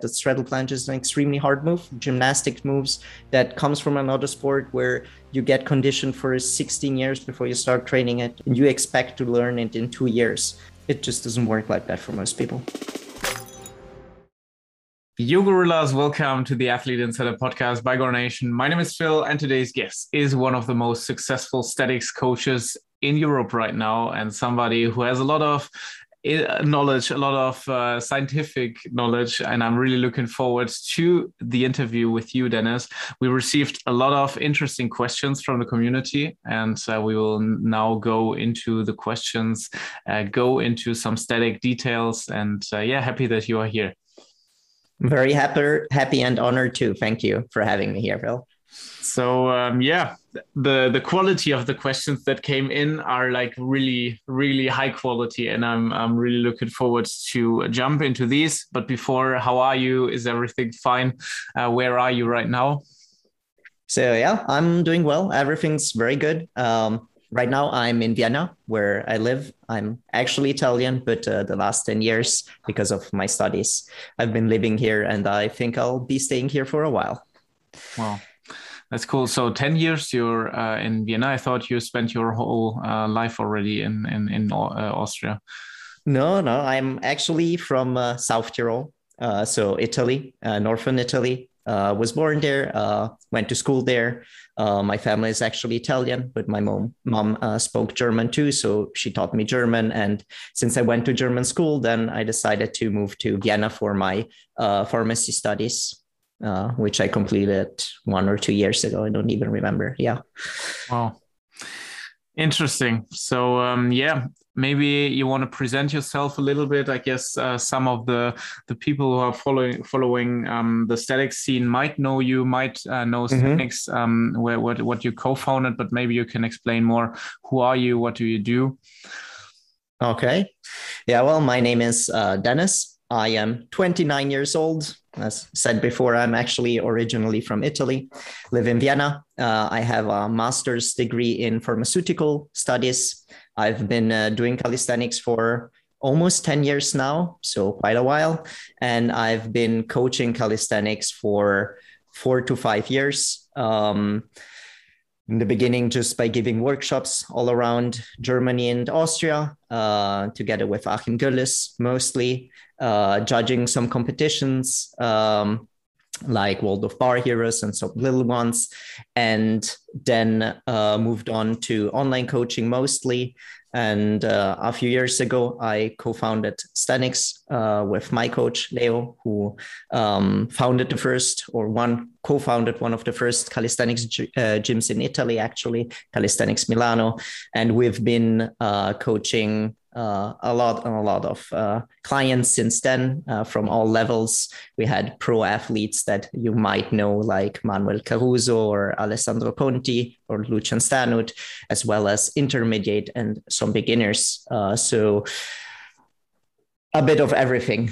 The straddle planche is an extremely hard move, gymnastic moves that comes from another sport where you get conditioned for 16 years before you start training it, and you expect to learn it in two years. It just doesn't work like that for most people. Yo gorillas, welcome to the Athlete Insider podcast by Gornation. My name is Phil, and today's guest is one of the most successful statics coaches in Europe right now, and somebody who has a lot of knowledge, a lot of uh, scientific knowledge, and I'm really looking forward to the interview with you, Dennis. We received a lot of interesting questions from the community, and uh, we will now go into the questions, uh, go into some static details, and uh, yeah, happy that you are here. Very happy, happy and honored too. Thank you for having me here, Phil. So um, yeah, the the quality of the questions that came in are like really really high quality, and I'm I'm really looking forward to jump into these. But before, how are you? Is everything fine? Uh, where are you right now? So yeah, I'm doing well. Everything's very good. Um, right now I'm in Vienna, where I live. I'm actually Italian, but uh, the last 10 years, because of my studies, I've been living here and I think I'll be staying here for a while. Wow. That's cool. So 10 years you're uh, in Vienna. I thought you spent your whole uh, life already in, in, in uh, Austria. No, no. I'm actually from uh, South Tyrol. Uh, so Italy, northern Italy. was born there, went to school there, my family is actually Italian, but my mom mom spoke German too, so she taught me German. And since I went to German school, then I decided to move to Vienna for my pharmacy studies, uh, which I completed one or two years ago. I don't even remember. Yeah. Wow. Interesting. So um, yeah, maybe you want to present yourself a little bit. I guess uh, some of the the people who are following following um, the static scene might know you, might uh, know mm-hmm. Statics, um, where what what you co-founded, but maybe you can explain more. Who are you? What do you do? Okay. Yeah. Well, my name is uh, Dennis. I am 29 years old. As said before, I'm actually originally from Italy, live in Vienna. Uh, I have a master's degree in pharmaceutical studies. I've been uh, doing calisthenics for almost 10 years now, so quite a while. And I've been coaching calisthenics for four to five years. Um, in the beginning, just by giving workshops all around Germany and Austria, uh, together with Achim Göllis mostly uh, judging some competitions um, like World of Bar Heroes and some little ones, and then uh, moved on to online coaching mostly. And uh, a few years ago, I co-founded Stanix uh, with my coach Leo, who um, founded the first or one co-founded one of the first calisthenics uh, gyms in Italy, actually Calisthenics Milano, and we've been uh, coaching uh, a lot and a lot of uh, clients since then uh, from all levels. We had pro athletes that you might know, like Manuel Caruso or Alessandro Conti or Lucian Stanut, as well as intermediate and some beginners. Uh, so a bit of everything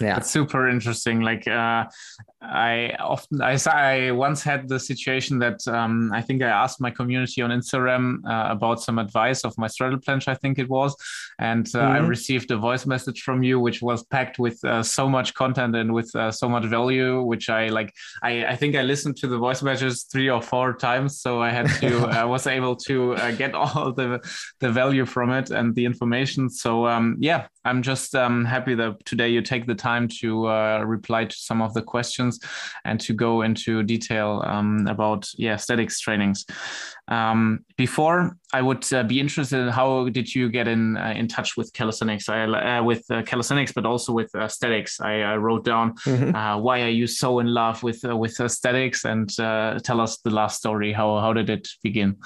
yeah. It's super interesting. Like uh, i often I, I once had the situation that um, i think i asked my community on instagram uh, about some advice of my straddle planche i think it was. And uh, mm-hmm. i received a voice message from you which was packed with uh, so much content and with uh, so much value which i like I, I think i listened to the voice messages three or four times. So i had to i was able to uh, get all the the value from it and the information. So um, yeah i'm just um, happy that today you take take the time to uh, reply to some of the questions and to go into detail um, about yeah statics trainings. Um, before, I would uh, be interested in how did you get in uh, in touch with calisthenics? I, uh, with uh, calisthenics, but also with uh, statics. I, I, wrote down mm-hmm. why are you so in love with with statics, and tell us the last story. How how did it begin?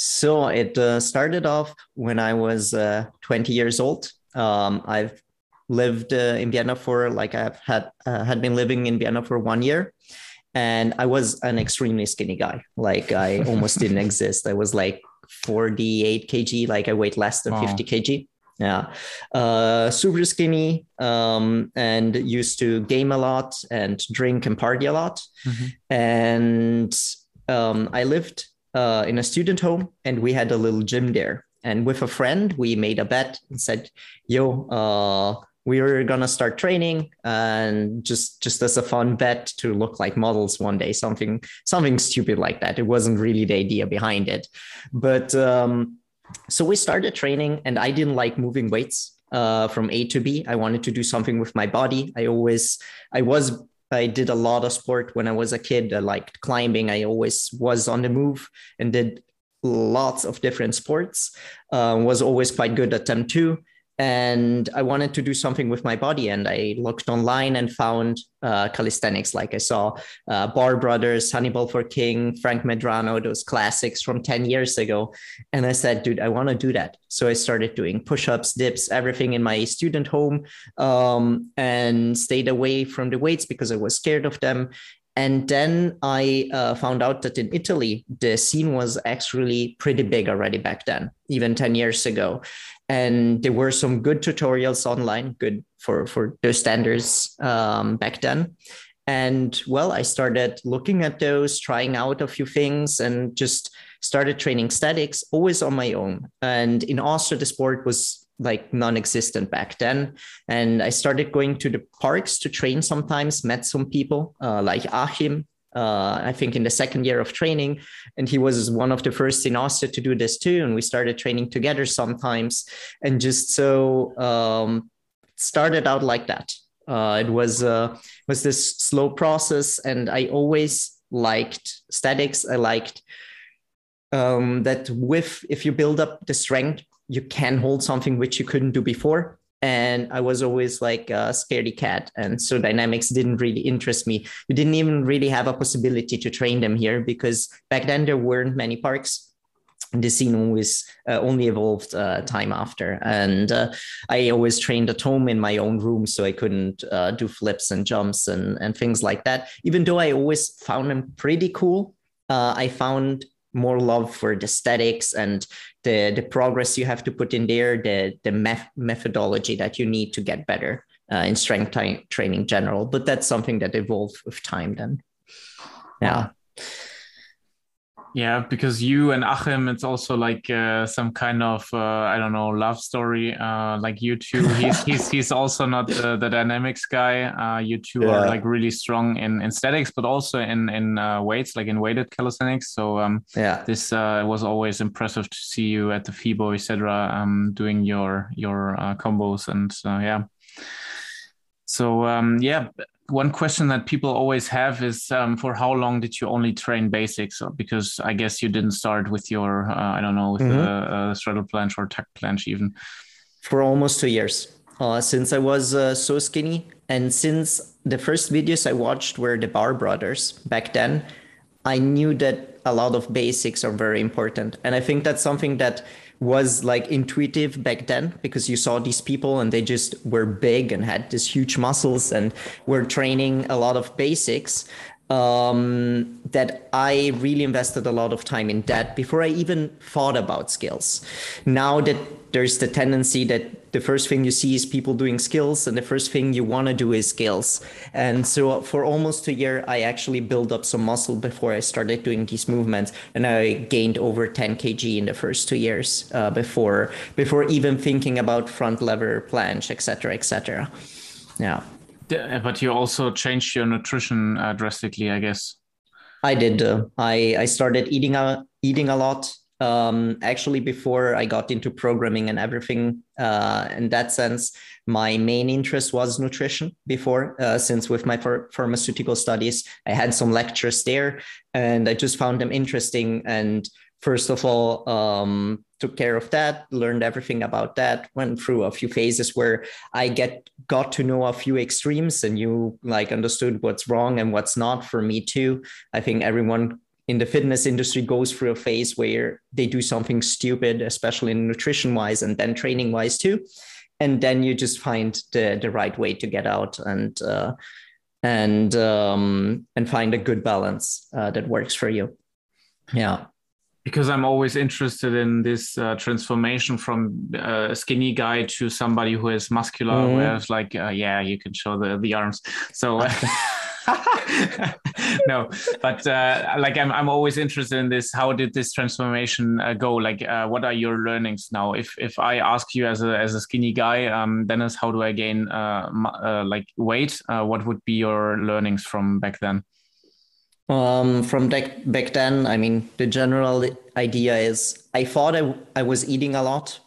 So it uh, started off when I was uh, 20 years old. Um, I've lived uh, in Vienna for like I've had uh, had been living in Vienna for one year, and I was an extremely skinny guy. Like I almost didn't exist. I was like 48 kg. Like I weighed less than wow. 50 kg. Yeah, uh, super skinny, um, and used to game a lot and drink and party a lot. Mm-hmm. And um, I lived uh, in a student home, and we had a little gym there. And with a friend, we made a bet and said, "Yo, uh, we were gonna start training and just just as a fun bet to look like models one day, something something stupid like that. It wasn't really the idea behind it, but um, so we started training, and I didn't like moving weights uh, from A to B. I wanted to do something with my body. I always I was I did a lot of sport when I was a kid. I liked climbing. I always was on the move and did lots of different sports. Uh, was always quite good at them too and I wanted to do something with my body. And I looked online and found uh, calisthenics. Like I saw uh, Bar Brothers, Hannibal for King, Frank Medrano, those classics from 10 years ago. And I said, dude, I want to do that. So I started doing push ups, dips, everything in my student home um, and stayed away from the weights because I was scared of them. And then I uh, found out that in Italy, the scene was actually pretty big already back then, even 10 years ago. And there were some good tutorials online, good for, for those standards um, back then. And well, I started looking at those, trying out a few things, and just started training statics always on my own. And in Austria, the sport was like non-existent back then and i started going to the parks to train sometimes met some people uh, like achim uh, i think in the second year of training. And he was one of the first in austria to do this too. And we started training together sometimes. And just so um, started out like that. Uh, it was uh, was this slow process. And i always liked statics i liked um, that with if you build up the strength you can hold something which you couldn't do before and i was always like a scaredy cat and so dynamics didn't really interest me. You didn't even really have a possibility to train them here because back then there weren't many parks. The scene was uh, only evolved uh, time after. And uh, i always trained at home in my own room so i couldn't uh, do flips and jumps and, and things like that. Even though i always found them pretty cool uh, i found more love for the aesthetics and the the progress you have to put in there, the the methodology that you need to get better uh, in strength t- training general. But that's something that evolves with time. Then, yeah. Yeah, because you and Achim, it's also like uh, some kind of uh, I don't know love story. Uh, like you two, he's he's he's also not the, the dynamics guy. Uh, you two yeah. are like really strong in, in statics, but also in in uh, weights, like in weighted calisthenics. So um, yeah, this uh, was always impressive to see you at the FIBO, etc. Um, doing your your combos and yeah. So um, yeah, one question that people always have is um, for how long did you only train basics? Because I guess you didn't start with your, uh, I don't know, with mm-hmm. the uh, straddle planche or tuck planche even. For almost two years. Uh, since I was uh, so skinny, and since the first videos I watched were the Bar Brothers back then, I knew that a lot of basics are very important. And I think that's something that was like intuitive back then because you saw these people and they just were big and had these huge muscles and were training a lot of basics um, that I really invested a lot of time in that before I even thought about skills. Now that there's the tendency that the first thing you see is people doing skills, and the first thing you want to do is skills. And so for almost a year, I actually built up some muscle before I started doing these movements, and I gained over 10 kg in the first two years uh, before before even thinking about front lever planche, etc., etc. Yeah. But you also changed your nutrition uh, drastically, I guess. I did. Uh, I I started eating a eating a lot. Um, actually, before I got into programming and everything, uh, in that sense, my main interest was nutrition. Before, uh, since with my ph- pharmaceutical studies, I had some lectures there, and I just found them interesting. And first of all, um, took care of that, learned everything about that, went through a few phases where I get got to know a few extremes and you like understood what's wrong and what's not for me too. I think everyone in the fitness industry goes through a phase where they do something stupid, especially in nutrition wise and then training wise too. And then you just find the the right way to get out and uh, and um, and find a good balance uh, that works for you. Yeah because I'm always interested in this uh, transformation from uh, a skinny guy to somebody who is muscular, mm. where it's like, uh, yeah, you can show the the arms. So. no, but uh, like I'm, I'm always interested in this. How did this transformation uh, go? Like, uh, what are your learnings now? If if I ask you as a as a skinny guy, um, Dennis, how do I gain uh, uh, like weight? Uh, what would be your learnings from back then? Um, from back back then, I mean, the general idea is I thought I, I was eating a lot.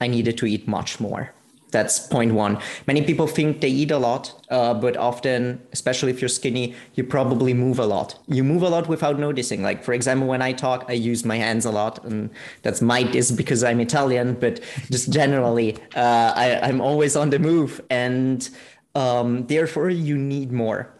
I needed to eat much more that's point one. Many people think they eat a lot, uh, but often, especially if you're skinny, you probably move a lot. You move a lot without noticing. Like, for example, when I talk, I use my hands a lot, and that's might is because I'm Italian, but just generally, uh, I, I'm always on the move, and um, therefore, you need more.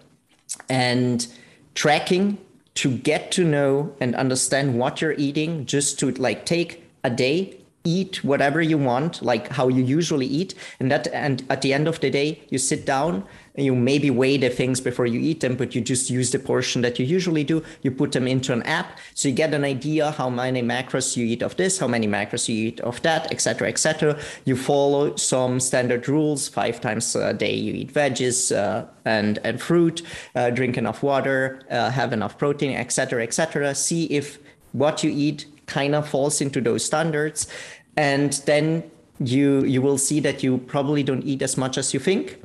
And tracking to get to know and understand what you're eating, just to like take a day eat whatever you want like how you usually eat. And that and at the end of the day you sit down and you maybe weigh the things before you eat them but you just use the portion that you usually do. You put them into an app so you get an idea how many macros you eat of this how many macros you eat of that etc etc you follow some standard rules five times a day you eat veggies uh, and and fruit uh, drink enough water uh, have enough protein etc etc see if what you eat kind of falls into those standards. And then you you will see that you probably don't eat as much as you think.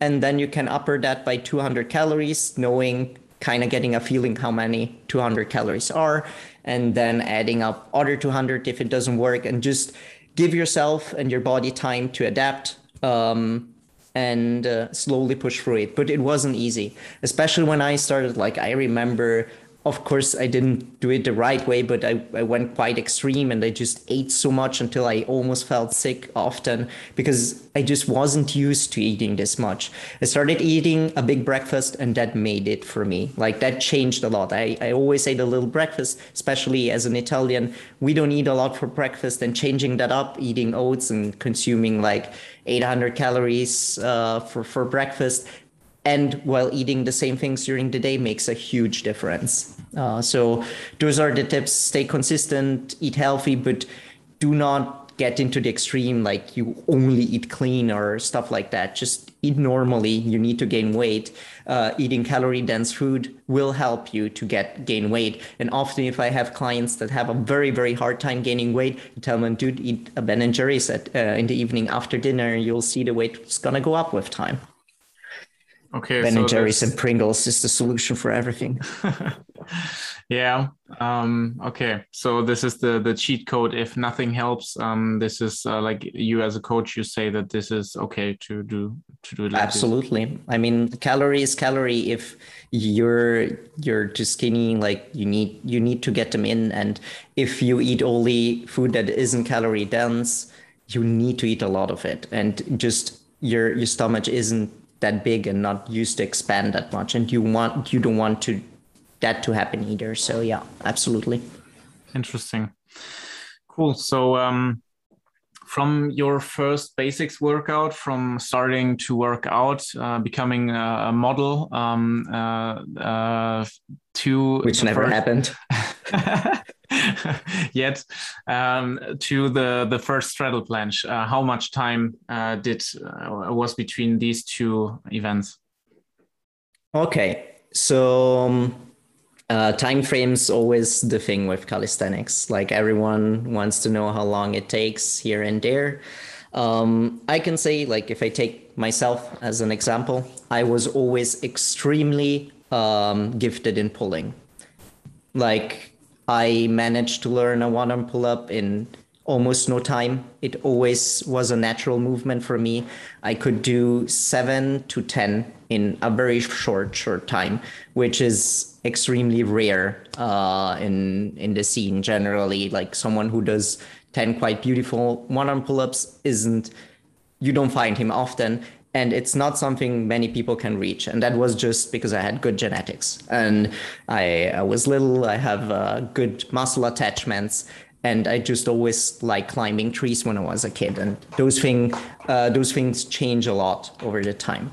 And then you can upper that by 200 calories knowing kind of getting a feeling how many 200 calories are and then adding up other 200 if it doesn't work and just give yourself and your body time to adapt um, and uh, slowly push through it. But it wasn't easy especially when i started like i remember of course i didn't do it the right way but I, I went quite extreme and i just ate so much until i almost felt sick often because i just wasn't used to eating this much. I started eating a big breakfast and that made it for me. Like that changed a lot. I, I always ate a little breakfast especially as an italian. We don't eat a lot for breakfast and changing that up eating oats and consuming like 800 calories uh, for, for breakfast and while eating the same things during the day makes a huge difference. Uh, so those are the tips: stay consistent, eat healthy, but do not get into the extreme like you only eat clean or stuff like that. Just eat normally. You need to gain weight. Uh, eating calorie dense food will help you to get gain weight. And often, if I have clients that have a very very hard time gaining weight, I tell them, "Dude, eat a Ben and Jerry's at, uh, in the evening after dinner. You'll see the weight is gonna go up with time." Okay, Ben so and Jerry's and Pringles is the solution for everything. yeah. Um, okay. So this is the the cheat code. If nothing helps, um, this is uh, like you as a coach, you say that this is okay to do to do. Like Absolutely. This. I mean, calorie is calorie. If you're you're too skinny, like you need you need to get them in, and if you eat only food that isn't calorie dense, you need to eat a lot of it, and just your your stomach isn't that big and not used to expand that much. And you want you don't want to that to happen either. So yeah absolutely. Interesting. Cool. So um from your first basics workout from starting to work out uh, becoming a, a model um, uh, uh, to which never first... happened yet um, to the the first straddle planche. Uh, how much time uh, did uh, was between these two events? Okay, so um, uh, time frames always the thing with calisthenics. Like everyone wants to know how long it takes here and there. Um, I can say, like, if I take myself as an example, I was always extremely um, gifted in pulling. Like I managed to learn a one arm pull up in almost no time. It always was a natural movement for me. I could do seven to 10 in a very short, short time, which is extremely rare uh, in, in the scene generally. Like someone who does 10 quite beautiful one arm pull ups isn't, you don't find him often and it's not something many people can reach. And that was just because i had good genetics. And i, I was little. I have uh, good muscle attachments. And i just always like climbing trees when i was a kid. And those thing uh, those things change a lot over the time.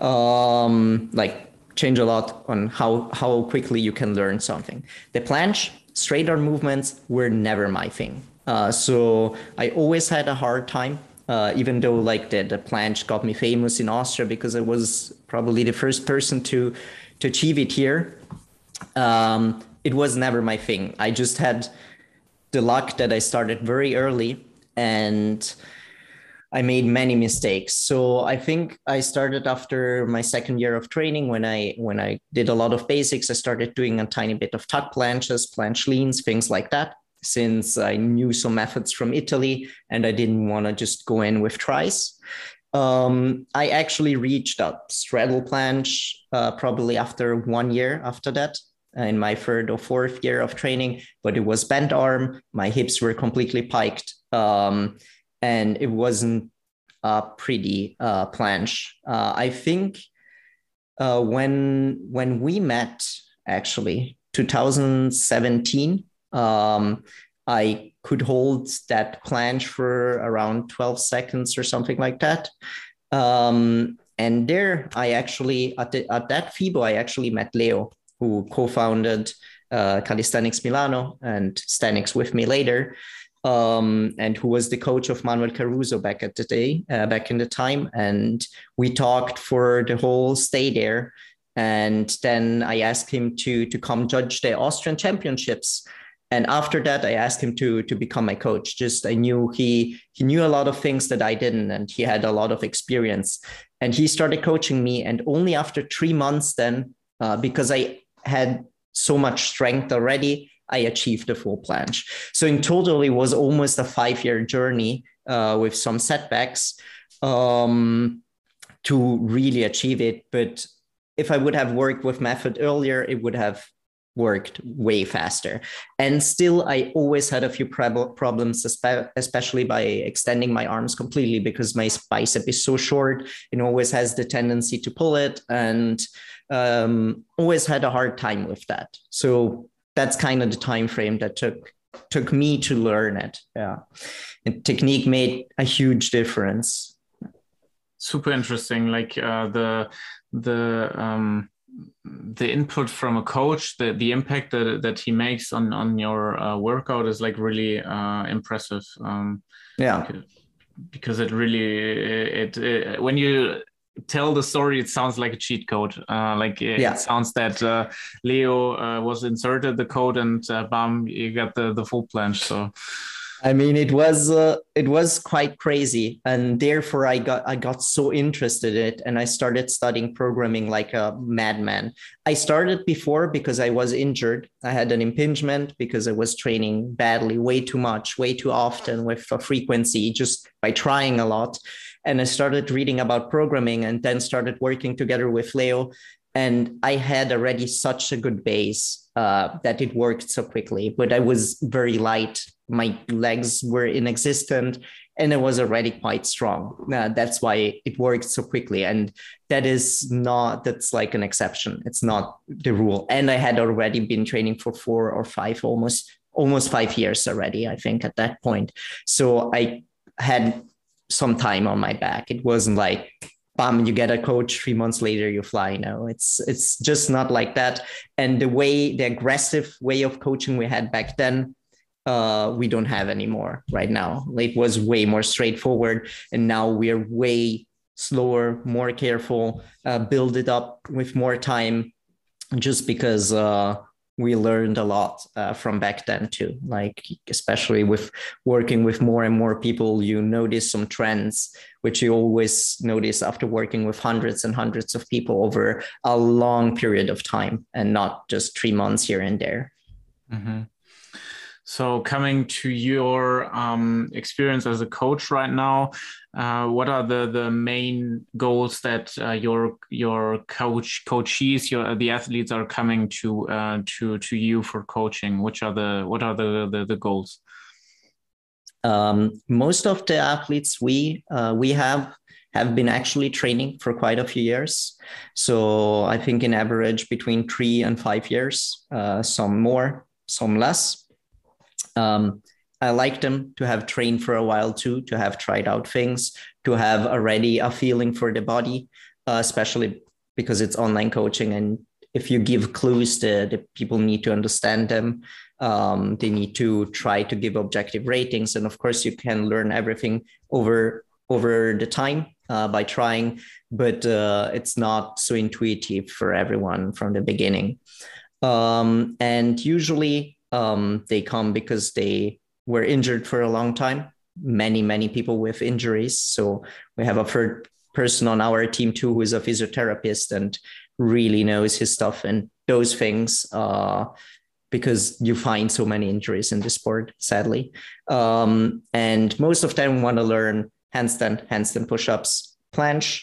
Um, like change a lot on how how quickly you can learn something. The planche straight arm movements were never my thing. Uh, so i always had a hard time Uh, even though like the, the planche got me famous in Austria because I was probably the first person to to achieve it here. Um, it was never my thing. I just had the luck that I started very early and I made many mistakes. So I think I started after my second year of training when I when I did a lot of basics. I started doing a tiny bit of tuck planches, planche leans, things like that. Since I knew some methods from Italy and I didn't want to just go in with tries. Um, I actually reached a straddle planche uh, probably after one year after that in my third or fourth year of training, but it was bent arm. My hips were completely piked. Um, and it wasn't a pretty uh, planche. Uh, I think uh, when when we met, actually, 2017, um, I could hold that planche for around 12 seconds or something like that. Um, and there, I actually at, the, at that FIBO, I actually met Leo, who co-founded uh, Calisthenics Milano and Stanix with me later um, and who was the coach of Manuel Caruso back at the day, uh, back in the time. And we talked for the whole stay there. And then I asked him to to come judge the Austrian championships. And after that, I asked him to to become my coach. Just I knew he he knew a lot of things that I didn't, and he had a lot of experience. And he started coaching me. And only after three months, then uh, because I had so much strength already, I achieved the full planche. So in total, it was almost a five year journey uh, with some setbacks um, to really achieve it. But if I would have worked with method earlier, it would have worked way faster. And still, I always had a few problems, especially by extending my arms completely because my bicep is so short. It always has the tendency to pull it and um, always had a hard time with that. So that's kind of the time frame that took took me to learn it yeah and technique made a huge difference super interesting like uh, the the um the input from a coach the the impact that, that he makes on on your uh, workout is like really uh, impressive um yeah because it really it, it, when you tell the story, it sounds like a cheat code. Uh, like it, yeah. it sounds that uh, Leo uh, was inserted the code and uh, bam, you got the the full planche. So. I mean, it was uh, it was quite crazy, and therefore I got I got so interested in it, and I started studying programming like a madman. I started before because I was injured. I had an impingement because I was training badly, way too much, way too often with a frequency, just by trying a lot and I started reading about programming and then started working together with Leo. And I had already such a good base uh, that it worked so quickly, but I was very light. My legs were inexistent and I was already quite strong. Uh, that's why it worked so quickly. And that is not, that's like an exception. It's not the rule. And I had already been training for four or five, almost, almost five years already, I think, at that point. So I had some time on my back. It wasn't like bam, you get a coach three months later you fly. No, it's it's just not like that. And the way the aggressive way of coaching we had back then, uh, we don't have anymore right now. It was way more straightforward, and now we're way slower, more careful, uh, build it up with more time, just because uh, we learned a lot uh, from back then too like especially with working with more and more people you notice some trends which you always notice after working with hundreds and hundreds of people over a long period of time and not just three months here and there mm-hmm. So, coming to your um, experience as a coach right now, uh, what are the the main goals that uh, your your coach coaches, your the athletes are coming to uh, to to you for coaching? Which are the what are the the, the goals? Um, most of the athletes we uh, we have have been actually training for quite a few years. So I think in average between three and five years, uh, some more, some less. Um, I like them to have trained for a while too, to have tried out things, to have already a feeling for the body, uh, especially because it's online coaching. And if you give clues, the, the people need to understand them. Um, they need to try to give objective ratings. And of course, you can learn everything over over the time uh, by trying, but uh, it's not so intuitive for everyone from the beginning. Um, and usually um, they come because they were injured for a long time. Many, many people with injuries. So we have a third person on our team too who is a physiotherapist and really knows his stuff and those things. Uh, because you find so many injuries in the sport, sadly. Um, and most of them want to learn handstand, handstand push-ups, planche,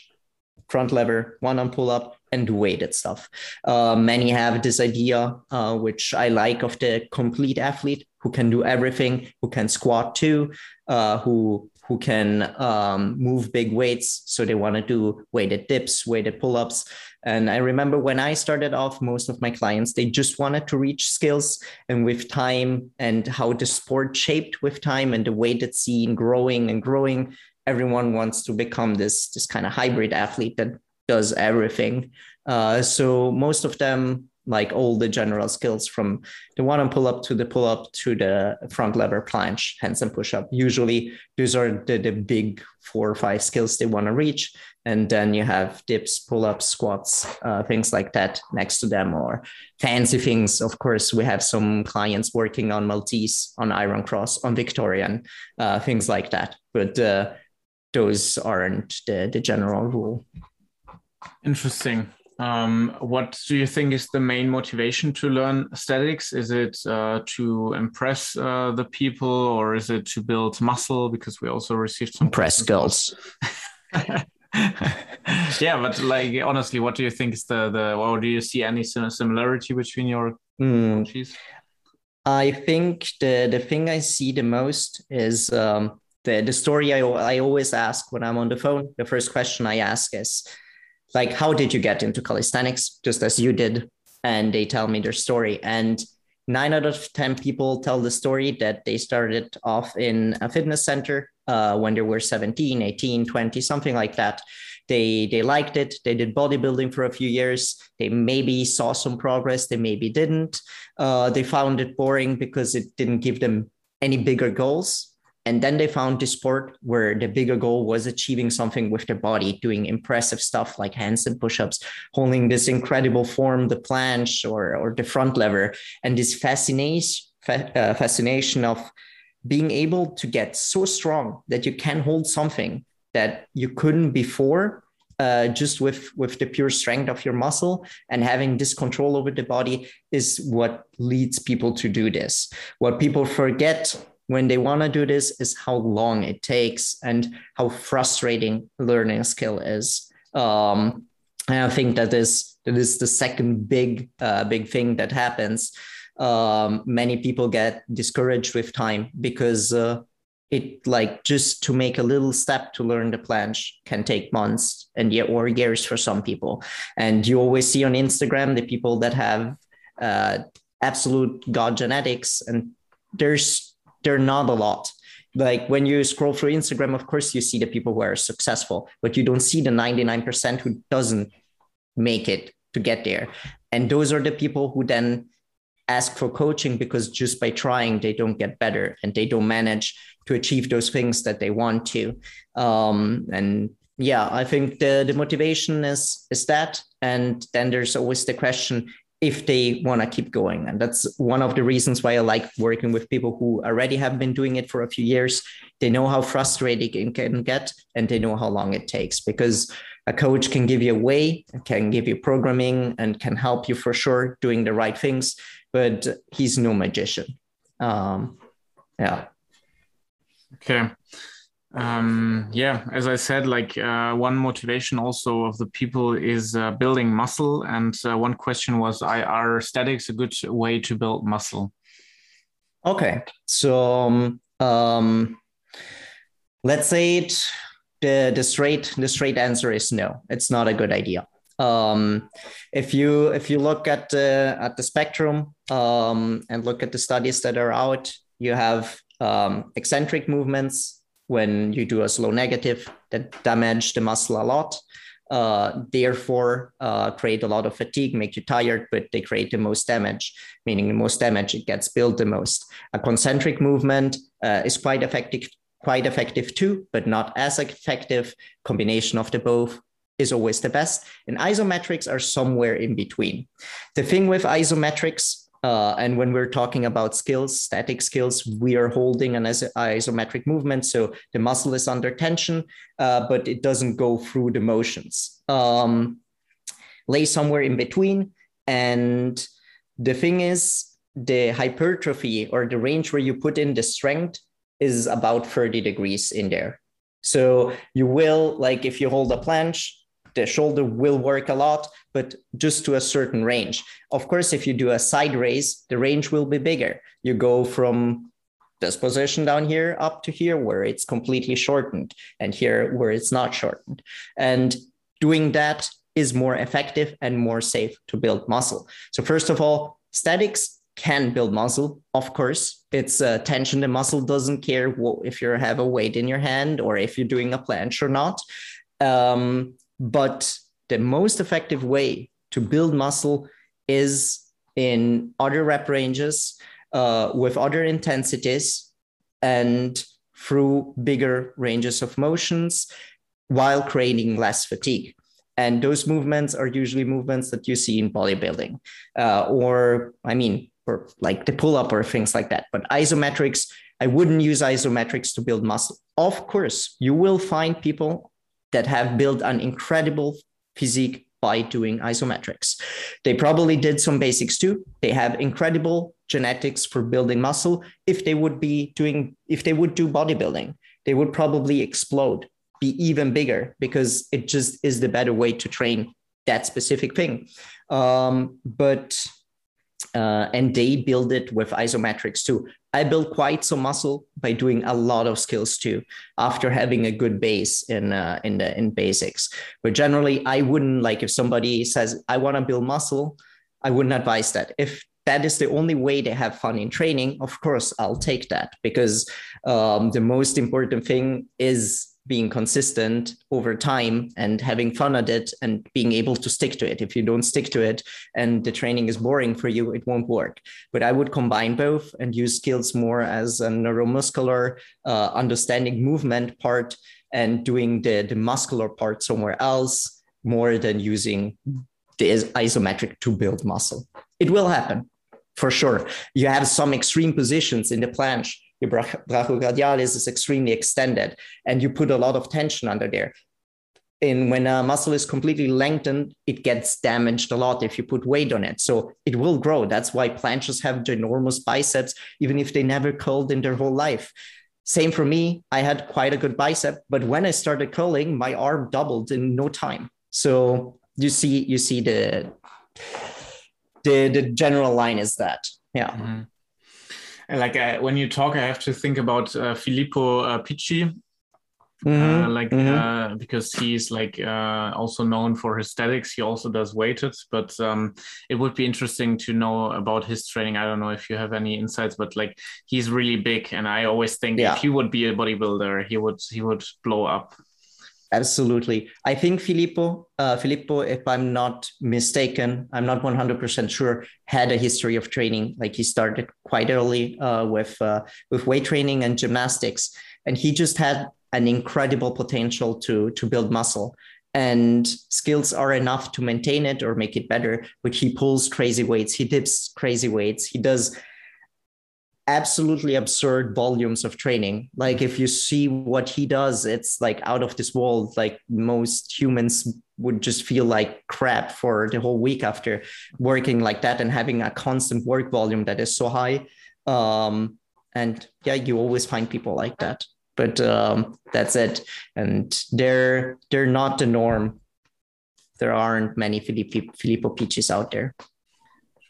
front lever, one arm pull-up, and weighted stuff. Uh, many have this idea, uh, which I like, of the complete athlete who can do everything, who can squat too, uh, who who can um, move big weights. So they want to do weighted dips, weighted pull-ups. And I remember when I started off, most of my clients, they just wanted to reach skills. And with time and how the sport shaped with time and the weighted scene growing and growing, everyone wants to become this, this kind of hybrid athlete that does everything. Uh, so most of them like all the general skills from the one arm pull up to the pull up to the front lever planche, handstand push up. Usually, those are the, the big four or five skills they want to reach. And then you have dips, pull ups, squats, uh, things like that next to them, or fancy things. Of course, we have some clients working on Maltese, on Iron Cross, on Victorian, uh, things like that. But uh, those aren't the, the general rule. Interesting. Um, what do you think is the main motivation to learn aesthetics? Is it uh, to impress uh, the people, or is it to build muscle? Because we also received some press girls. yeah, but like honestly, what do you think is the the, or do you see any similarity between your mm. coaches? I think the the thing I see the most is um, the the story I I always ask when I'm on the phone. The first question I ask is like how did you get into calisthenics? Just as you did and they tell me their story. And nine out of ten people tell the story that they started off in a fitness center uh, when they were 17 18 20 something like that. They they liked it. They did bodybuilding for a few years. They maybe saw some progress. They maybe didn't. Uh, they found it boring because it didn't give them any bigger goals and then they found this sport where the bigger goal was achieving something with their body, doing impressive stuff like handstand push-ups, holding this incredible form, the planche or, or the front lever, and this fascination, uh, fascination of being able to get so strong that you can hold something that you couldn't before uh, just with with the pure strength of your muscle and having this control over the body is what leads people to do this. What people forget when they want to do this is how long it takes and how frustrating learning skill is. Um, and I think that is that is the second big uh, big thing that happens. Um, many people get discouraged with time because uh, it like just to make a little step to learn the planche can take months and yet or years for some people. And you always see on Instagram the people that have uh, absolute god genetics, and there's they're not a lot. Like when you scroll through instagram of course you see the people who are successful but you don't see the 99% who doesn't make it to get there. And those are the people who then ask for coaching because just by trying they don't get better and they don't manage to achieve those things that they want to. Um, and yeah i think the the motivation is is that. And then there's always the question if they want to keep going. And that's one of the reasons why I like working with people who already have been doing it for a few years. They know how frustrating it can get and they know how long it takes because a coach can give you a way, can give you programming and can help you for sure doing the right things, but he's no magician. Um, yeah. Okay um, yeah as i said like uh, one motivation also of the people is uh, building muscle. And uh, one question was are statics a good way to build muscle? Okay so um, um, let's say it the, the straight the straight answer is no it's not a good idea. Um, if you if you look at the at the spectrum um, and look at the studies that are out you have um, eccentric movements when you do a slow negative that damage the muscle a lot. Uh, therefore, uh, create a lot of fatigue, make you tired, but they create the most damage, meaning the most damage, it gets built the most. A concentric movement uh, is quite effective quite effective too, but not as effective. Combination of the both is always the best. And isometrics are somewhere in between. The thing with isometrics uh, and when we're talking about skills, static skills, we are holding an isometric movement. So the muscle is under tension, uh, but it doesn't go through the motions. Um, lay somewhere in between. And the thing is, the hypertrophy or the range where you put in the strength is about 30 degrees in there. So you will, like, if you hold a planche, the shoulder will work a lot, but just to a certain range. Of course, if you do a side raise, the range will be bigger. You go from this position down here up to here where it's completely shortened and here where it's not shortened. And doing that is more effective and more safe to build muscle. So first of all, statics can build muscle. Of course, it's a tension. The muscle doesn't care if you have a weight in your hand or if you're doing a planche or not. Um, but the most effective way to build muscle is in other rep ranges uh, with other intensities and through bigger ranges of motions while creating less fatigue. And those movements are usually movements that you see in bodybuilding, uh, or I mean, or like the pull up or things like that. But isometrics, I wouldn't use isometrics to build muscle. Of course, you will find people that have built an incredible physique by doing isometrics. They probably did some basics too. They have incredible genetics for building muscle. If they would be doing, if they would do bodybuilding, they would probably explode, be even bigger because it just is the better way to train that specific thing. Um, but uh, and they build it with isometrics too. I built quite some muscle by doing a lot of skills too, after having a good base in uh, in the in basics. But generally, I wouldn't like if somebody says I want to build muscle, I wouldn't advise that. If that is the only way to have fun in training, of course, I'll take that because um, the most important thing is being consistent over time and having fun at it and being able to stick to it. If you don't stick to it and the training is boring for you, it won't work. But I would combine both and use skills more as a neuromuscular uh, understanding movement part and doing the, the muscular part somewhere else more than using the isometric to build muscle. It will happen for sure. You have some extreme positions in the planche your brachioradialis is extremely extended and you put a lot of tension under there. And when a muscle is completely lengthened, it gets damaged a lot if you put weight on it. So it will grow. That's why planches have ginormous biceps, even if they never curled in their whole life. Same for me. I had quite a good bicep, but when I started curling, my arm doubled in no time. So you see, you see the the the general line is that. Yeah. Mm-hmm like when you talk, I have to think about uh, Filippo uh, Picci, uh, mm-hmm. like mm-hmm. Uh, because he's like uh, also known for his statics. He also does weighted, but um, it would be interesting to know about his training. I don't know if you have any insights, but like he's really big, and I always think yeah. if he would be a bodybuilder, he would he would blow up. Absolutely. I think Filippo, uh, Filippo, if I'm not mistaken, I'm not 100% sure, had a history of training. Like he started quite early uh, with, uh, with weight training and gymnastics. And he just had an incredible potential to, to build muscle. And skills are enough to maintain it or make it better. But he pulls crazy weights, he dips crazy weights, he does absolutely absurd volumes of training. Like if you see what he does, it's like out of this world. Like most humans would just feel like crap for the whole week after working like that and having a constant work volume that is so high. Um, and yeah, you always find people like that. But um, that's it. And they're they're not the norm. There aren't many Filippo, Filippo Piccis out there.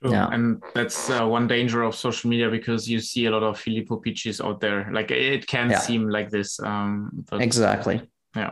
Yeah. And that's uh, one danger of social media because you see a lot of Filippo Piccis out there. Like it can yeah. seem like this. Um, but, exactly. Yeah.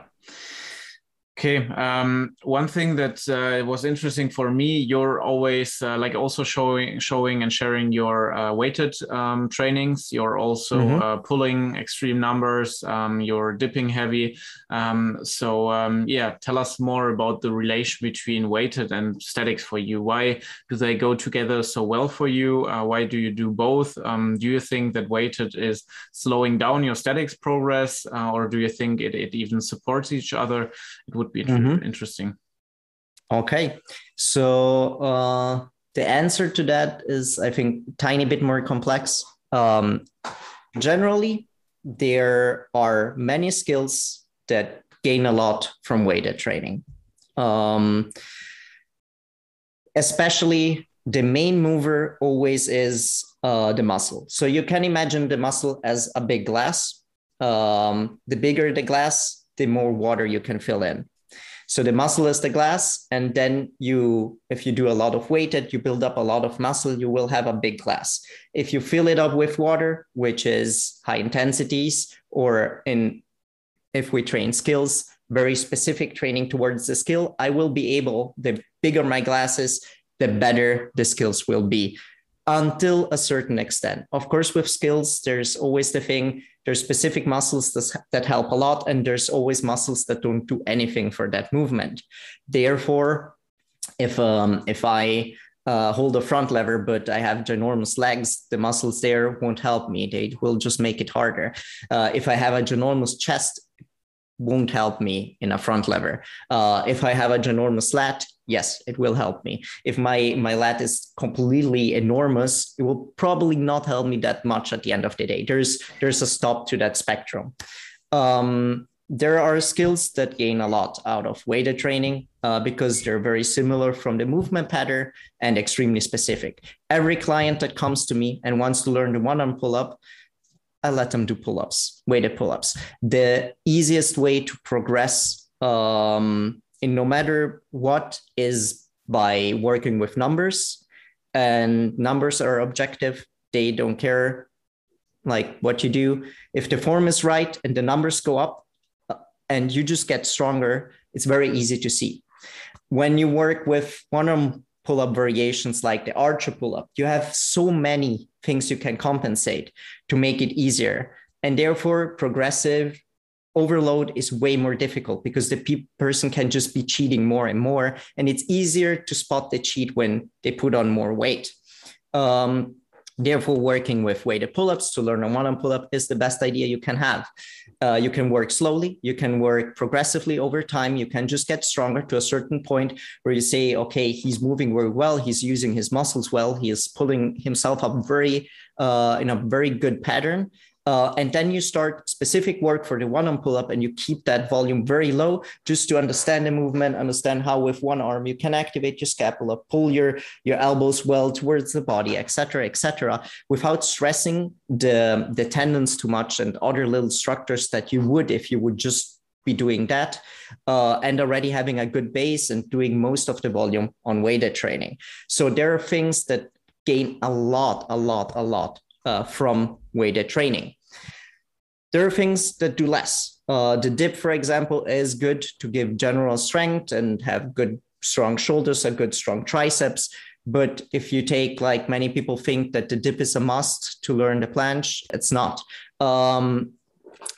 Okay. Um, one thing that uh, was interesting for me, you're always uh, like also showing, showing and sharing your uh, weighted um, trainings. You're also mm-hmm. Uh, pulling extreme numbers. Um, you're dipping heavy. Um, so um, yeah, tell us more about the relation between weighted and statics for you. Why do they go together so well for you? Uh, why do you do both? Um, do you think that weighted is slowing down your statics progress, uh, or do you think it, it even supports each other? It would be mm-hmm. interesting. Okay, so uh, the answer to that is, I think, tiny bit more complex. Um, generally, there are many skills that gain a lot from weighted training. Um, especially the main mover always is uh, the muscle. So you can imagine the muscle as a big glass. Um, the bigger the glass, the more water you can fill in. So the muscle is the glass, and then you, if you do a lot of weighted, you build up a lot of muscle, you will have a big glass. If you fill it up with water, which is high intensities, or in if we train skills, very specific training towards the skill, I will be able, the bigger my glasses, the better the skills will be until a certain extent. Of course, with skills, there's always the thing there's specific muscles that help a lot, and there's always muscles that don't do anything for that movement. Therefore, if um, if I uh, hold a front lever, but I have ginormous legs, the muscles there won't help me. They will just make it harder. Uh, if I have a ginormous chest, won't help me in a front lever. Uh, if I have a ginormous lat, yes, it will help me. If my my lat is completely enormous, it will probably not help me that much at the end of the day. There's there's a stop to that spectrum. Um, there are skills that gain a lot out of weighted training uh, because they're very similar from the movement pattern and extremely specific. Every client that comes to me and wants to learn the one arm pull up, I let them do pull ups, weighted pull ups. The easiest way to progress um, in no matter what is by working with numbers and numbers are objective. They don't care like what you do. If the form is right and the numbers go up uh, and you just get stronger it's very easy to see. When you work with one arm pull-up variations like the archer pull-up you have so many things you can compensate to make it easier. And therefore progressive overload is way more difficult because the pe- person can just be cheating more and more and it's easier to spot the cheat when they put on more weight. Um, therefore working with weighted pull-ups to learn a one-arm pull-up is the best idea you can have. Uh, you can work slowly you can work progressively over time you can just get stronger to a certain point where you say okay he's moving very well he's using his muscles well he is pulling himself up very uh, in a very good pattern uh, and then you start specific work for the one arm pull up and you keep that volume very low just to understand the movement, understand how with one arm you can activate your scapula, pull your, your elbows well towards the body, etc., etc., without stressing the, the tendons too much and other little structures that you would if you would just be doing that uh, and already having a good base and doing most of the volume on weighted training. So there are things that gain a lot, a lot, a lot uh, from weighted training. There are things that do less. Uh, the dip, for example, is good to give general strength and have good, strong shoulders, and good, strong triceps. But if you take, like many people think that the dip is a must to learn the planche, it's not. Um,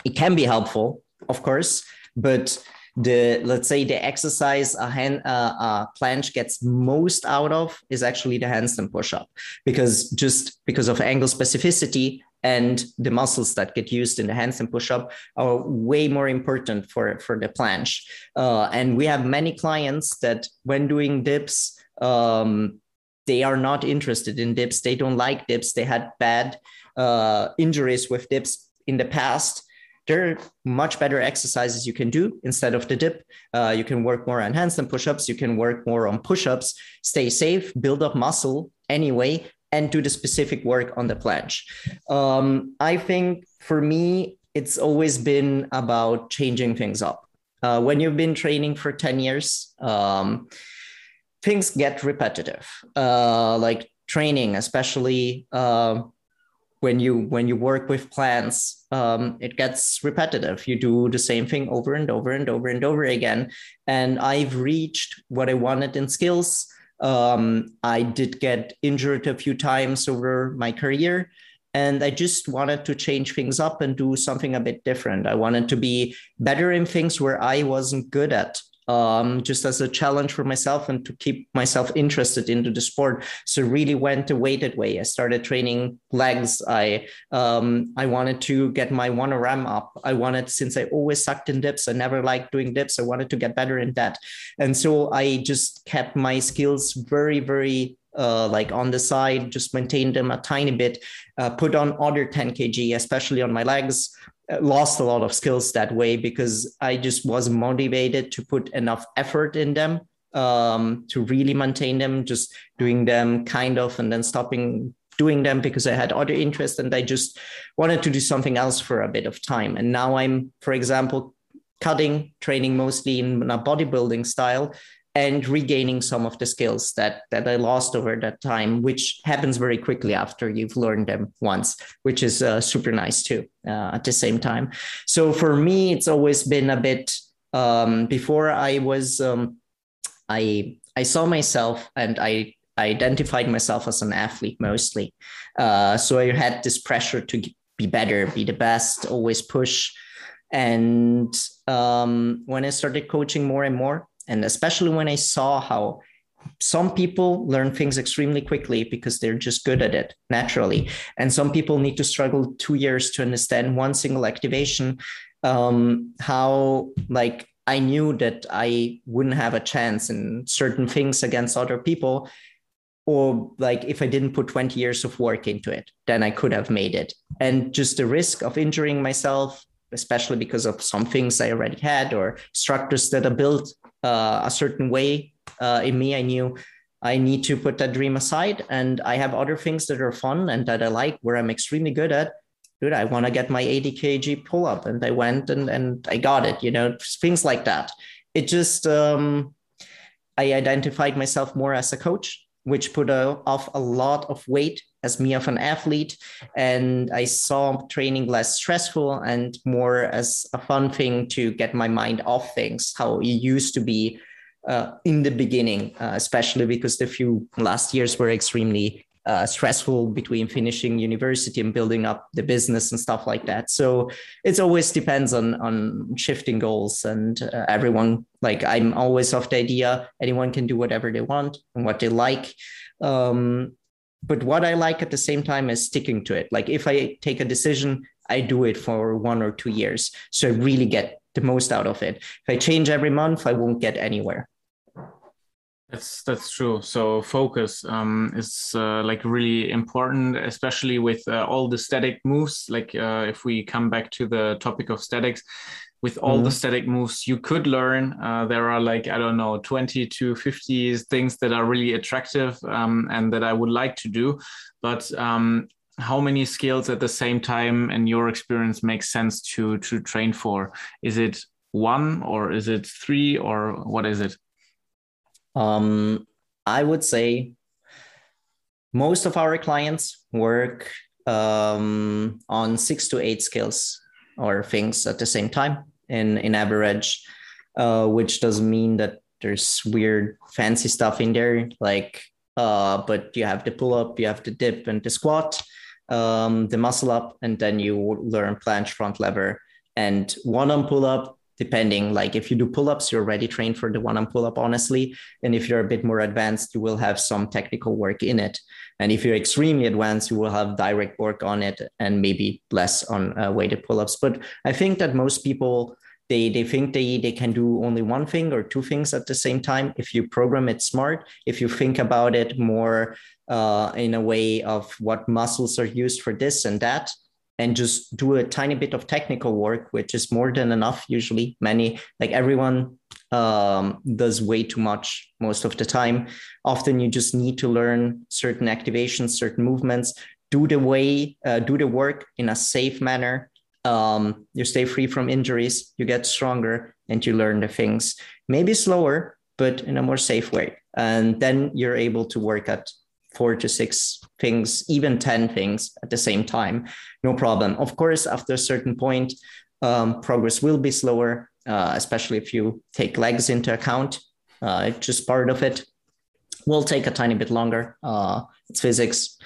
it can be helpful, of course, but the let's say the exercise a hand uh, a planche gets most out of is actually the handstand push-up because just because of angle specificity and the muscles that get used in the handstand push-up are way more important for for the planche. Uh, and we have many clients that when doing dips um, they are not interested in dips. They don't like dips. They had bad uh, injuries with dips in the past there are much better exercises you can do instead of the dip. Uh, you can work more on handstand push-ups. You can work more on push-ups. Stay safe, build up muscle anyway, and do the specific work on the planche. Um, I think for me, it's always been about changing things up. Uh, when you've been training for 10 years, um, things get repetitive. Uh, like training, especially uh, when you when you work with planches um, it gets repetitive. You do the same thing over and over and over and over again. And i've reached what i wanted in skills. Um, i did get injured a few times over my career and i just wanted to change things up and do something a bit different. I wanted to be better in things where i wasn't good at um, just as a challenge for myself and to keep myself interested into the sport. So really went the weighted way. I started training legs. I um, I wanted to get my one RM up. I wanted since I always sucked in dips. I never liked doing dips. I wanted to get better in that, and so I just kept my skills very very uh, like on the side, just maintained them a tiny bit, uh, put on other 10 kg, especially on my legs, lost a lot of skills that way because I just wasn't motivated to put enough effort in them um, to really maintain them, just doing them kind of and then stopping doing them because I had other interests and I just wanted to do something else for a bit of time. And now I'm, for example, cutting, training mostly in a bodybuilding style and regaining some of the skills that that I lost over that time, which happens very quickly after you've learned them once, which is uh, super nice too. Uh, at the same time, so for me, it's always been a bit. Um, before I was, um, I I saw myself and I I identified myself as an athlete mostly. Uh, so I had this pressure to be better, be the best, always push. And um, when I started coaching more and more, and especially when I saw how some people learn things extremely quickly because they're just good at it naturally. And some people need to struggle two years to understand one single activation. Um, how, like, I knew that I wouldn't have a chance in certain things against other people. Or, like, if I didn't put 20 years of work into it, then I could have made it. And just the risk of injuring myself, especially because of some things I already had or structures that are built uh, a certain way uh, in me. I knew I need to put that dream aside, and I have other things that are fun and that I like, where I'm extremely good at. Dude, I want to get my 80 kg pull up, and I went and and I got it. You know, things like that. It just um, I identified myself more as a coach, which put a, off a lot of weight as me of an athlete and i saw training less stressful and more as a fun thing to get my mind off things how it used to be uh, in the beginning uh, especially because the few last years were extremely uh, stressful between finishing university and building up the business and stuff like that. So it always depends on on shifting goals and uh, everyone like i'm always of the idea anyone can do whatever they want and what they like. Um, but what I like at the same time is sticking to it. Like if I take a decision, I do it for one or two years. So I really get the most out of it. If I change every month, I won't get anywhere. That's that's true. So focus um, is uh, like really important, especially with uh, all the static moves. Like uh, if we come back to the topic of statics, with all mm-hmm. the static moves you could learn. Uh, there are like, I don't know, 20 to 50 things that are really attractive um, and that I would like to do. But um, how many skills at the same time, in your experience, makes sense to, to train for? Is it one or is it three or what is it? Um, I would say most of our clients work um, on six to eight skills or things at the same time in in average, uh, which doesn't mean that there's weird fancy stuff in there. Like, uh, but you have the pull up, you have the dip and the squat, um, the muscle up, and then you learn planche, front lever, and one arm pull up. Depending, like if you do pull ups, you're already trained for the one arm pull up, honestly. And if you're a bit more advanced, you will have some technical work in it. And if you're extremely advanced, you will have direct work on it and maybe less on uh, weighted pull ups. But I think that most people they they think they they can do only one thing or two things at the same time if you program it smart if you think about it more uh, in a way of what muscles are used for this and that and just do a tiny bit of technical work which is more than enough usually. Many like everyone um, does way too much most of the time. Often you just need to learn certain activations certain movements do the way uh, do the work in a safe manner. Um, you stay free from injuries, you get stronger, and you learn the things. Maybe slower, but in a more safe way. And then you're able to work at four to six things, even 10 things at the same time, no problem. Of course, after a certain point, um, progress will be slower, uh, especially if you take legs into account. Uh, it's just part of it. Will take a tiny bit longer. Uh, it's physics,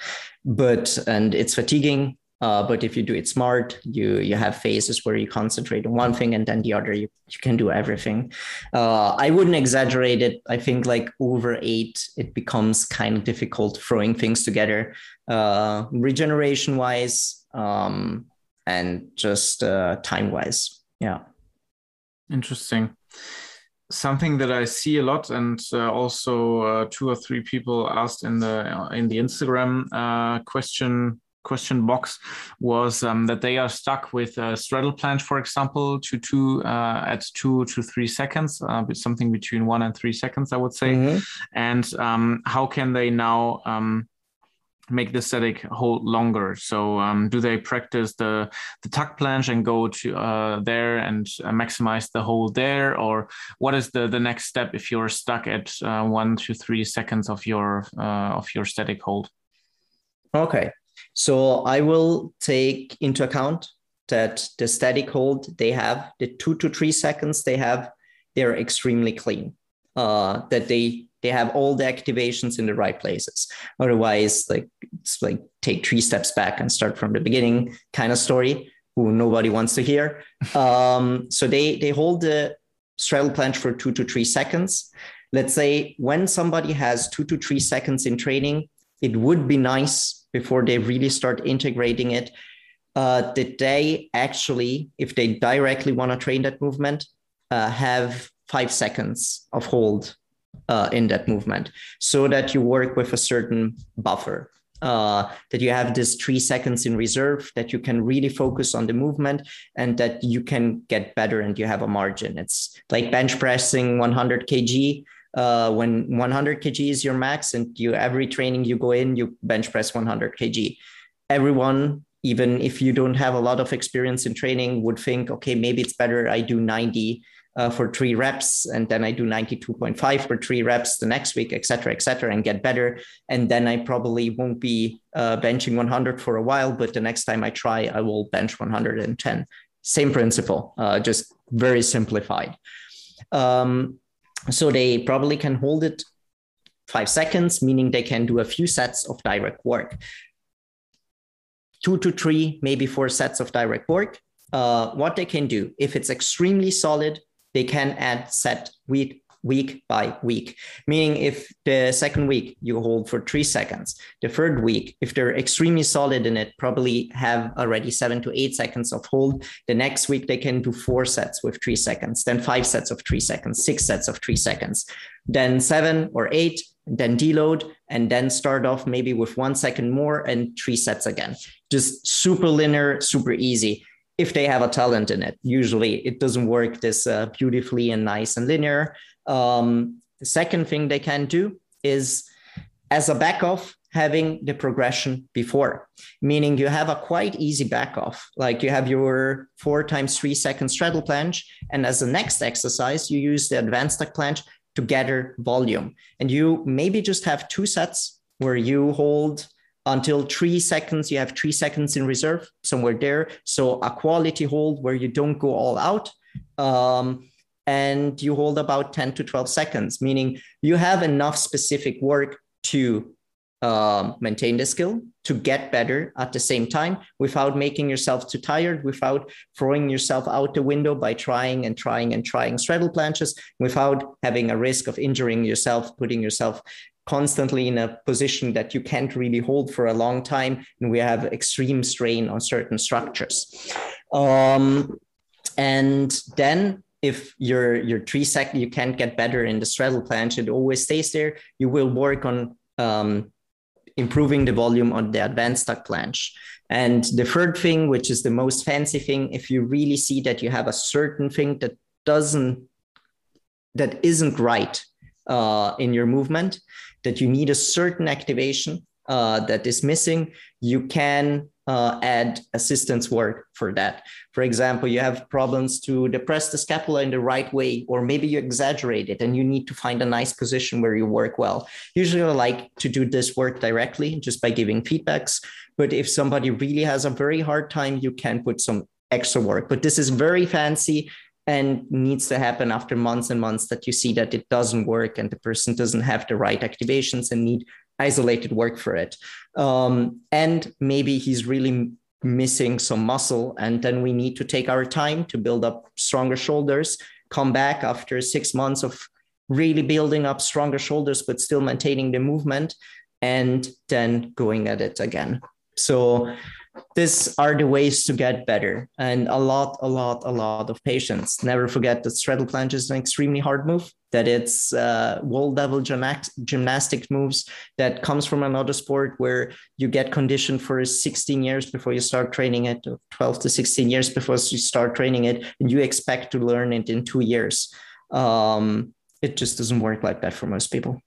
but and it's fatiguing. Uh, but if you do it smart, you you have phases where you concentrate on one thing and then the other. You you can do everything. Uh, I wouldn't exaggerate it. I think like over eight, it becomes kind of difficult throwing things together. Uh, regeneration wise, um, and just uh, time wise. Yeah. Interesting. Something that I see a lot, and uh, also uh, two or three people asked in the in the Instagram question question box was um, that they are stuck with a straddle planche, for example, to two uh, at two to three seconds, uh, something between one and three seconds, I would say. Mm-hmm. And um, how can they now um, make the static hold longer. So um, do they practice the the tuck planche and go to uh, there and uh, maximize the hold there, or what is the the next step if you're stuck at uh, one to three seconds of your uh, of your static hold? Okay, so I will take into account that the static hold they have, the two to three seconds they have, they're extremely clean. Uh, that they they have all the activations in the right places. Otherwise, like it's like take three steps back and start from the beginning kind of story who nobody wants to hear. Um, so they they hold the straddle planche for two to three seconds. Let's say when somebody has two to three seconds in training, it would be nice before they really start integrating it uh, that they actually, if they directly want to train that movement, uh, have five seconds of hold uh, in that movement so that you work with a certain buffer uh, that you have this three seconds in reserve that you can really focus on the movement and that you can get better and you have a margin. It's like bench pressing 100 kg uh, when 100 kg is your max and you every training you go in you bench press 100 kg. Everyone even if you don't have a lot of experience in training would think okay maybe it's better i do 90 uh, for three reps and then i do 92.5 for three reps the next week et cetera et cetera and get better. And then i probably won't be uh, benching 100 for a while but the next time i try i will bench 110 same principle uh, just very simplified. Um, so they probably can hold it five seconds meaning they can do a few sets of direct work. Two to three maybe four sets of direct work. Uh, what they can do if it's extremely solid they can add set week week by week. Meaning, if the second week you hold for three seconds, the third week, if they're extremely solid in it, probably have already seven to eight seconds of hold. The next week they can do four sets with three seconds, then five sets of three seconds, six sets of three seconds, then seven or eight, then deload, and then start off maybe with one second more and three sets again. Just super linear, super easy if they have a talent in it. Usually it doesn't work this uh, beautifully and nice and linear. Um, the second thing they can do is as a back off, having the progression before, meaning you have a quite easy back off. Like you have your four times three second straddle planche. And as the next exercise, you use the advanced tuck planche to gather volume. And you maybe just have two sets where you hold until three seconds, you have three seconds in reserve somewhere there. So a quality hold where you don't go all out. Um, and you hold about 10 to 12 seconds, meaning you have enough specific work to um, maintain the skill, to get better at the same time without making yourself too tired, without throwing yourself out the window by trying and trying and trying straddle planches, without having a risk of injuring yourself, putting yourself constantly in a position that you can't really hold for a long time and we have extreme strain on certain structures. Um, and then if your your three second you can't get better in the straddle planche it always stays there you will work on um, improving the volume on the advanced tuck planche and the third thing which is the most fancy thing if you really see that you have a certain thing that doesn't that isn't right uh, in your movement that you need a certain activation uh, that is missing, you can uh, add assistance work for that. For example, you have problems to depress the scapula in the right way, or maybe you exaggerate it and you need to find a nice position where you work well. Usually, I like to do this work directly just by giving feedbacks. But if somebody really has a very hard time, you can put some extra work. But this is very fancy and needs to happen after months and months that you see that it doesn't work and the person doesn't have the right activations and need isolated work for it. Um, and maybe he's really missing some muscle. And then we need to take our time to build up stronger shoulders, come back after six months of really building up stronger shoulders, but still maintaining the movement, and then going at it again. So these are the ways to get better. And a lot a lot a lot of patience never forget that straddle planche is an extremely hard move that it's uh, wall level gymnastic moves that comes from another sport where you get conditioned for 16 years before you start training it 12 to 16 years before you start training it and you expect to learn it in two years. Um, it just doesn't work like that for most people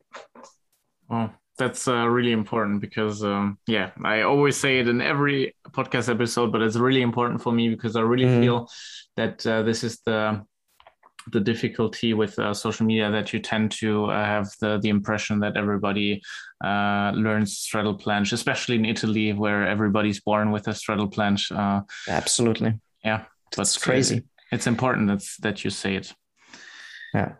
that's uh, really important because um, yeah i always say it in every podcast episode but it's really important for me because i really mm. feel that uh, this is the the difficulty with uh, social media that you tend to uh, have the the impression that everybody uh, learns straddle planche especially in italy where everybody's born with a straddle planche uh, absolutely. yeah that's crazy. it, it's important that's that you say it. Yeah.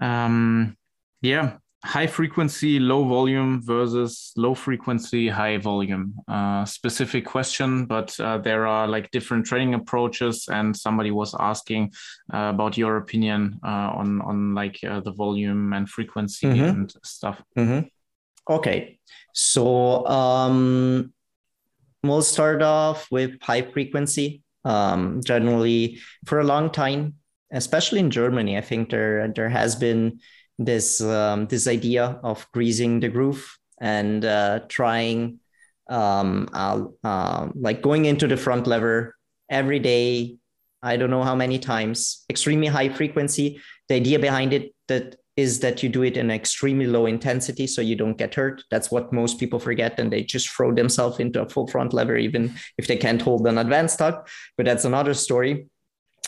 Um yeah high frequency, low volume versus low frequency, high volume. Uh, specific question, but uh, there are like different training approaches, and somebody was asking uh, about your opinion uh, on on like uh, the volume and frequency mm-hmm. and stuff. Mm-hmm. Okay, so um, we'll start off with high frequency. Um, generally, for a long time, especially in Germany, I think there there has been this um, this idea of greasing the groove and uh, trying um, uh, like going into the front lever every day i don't know how many times extremely high frequency. The idea behind it that is that you do it in extremely low intensity so you don't get hurt. That's what most people forget and they just throw themselves into a full front lever even if they can't hold an advanced tuck but that's another story.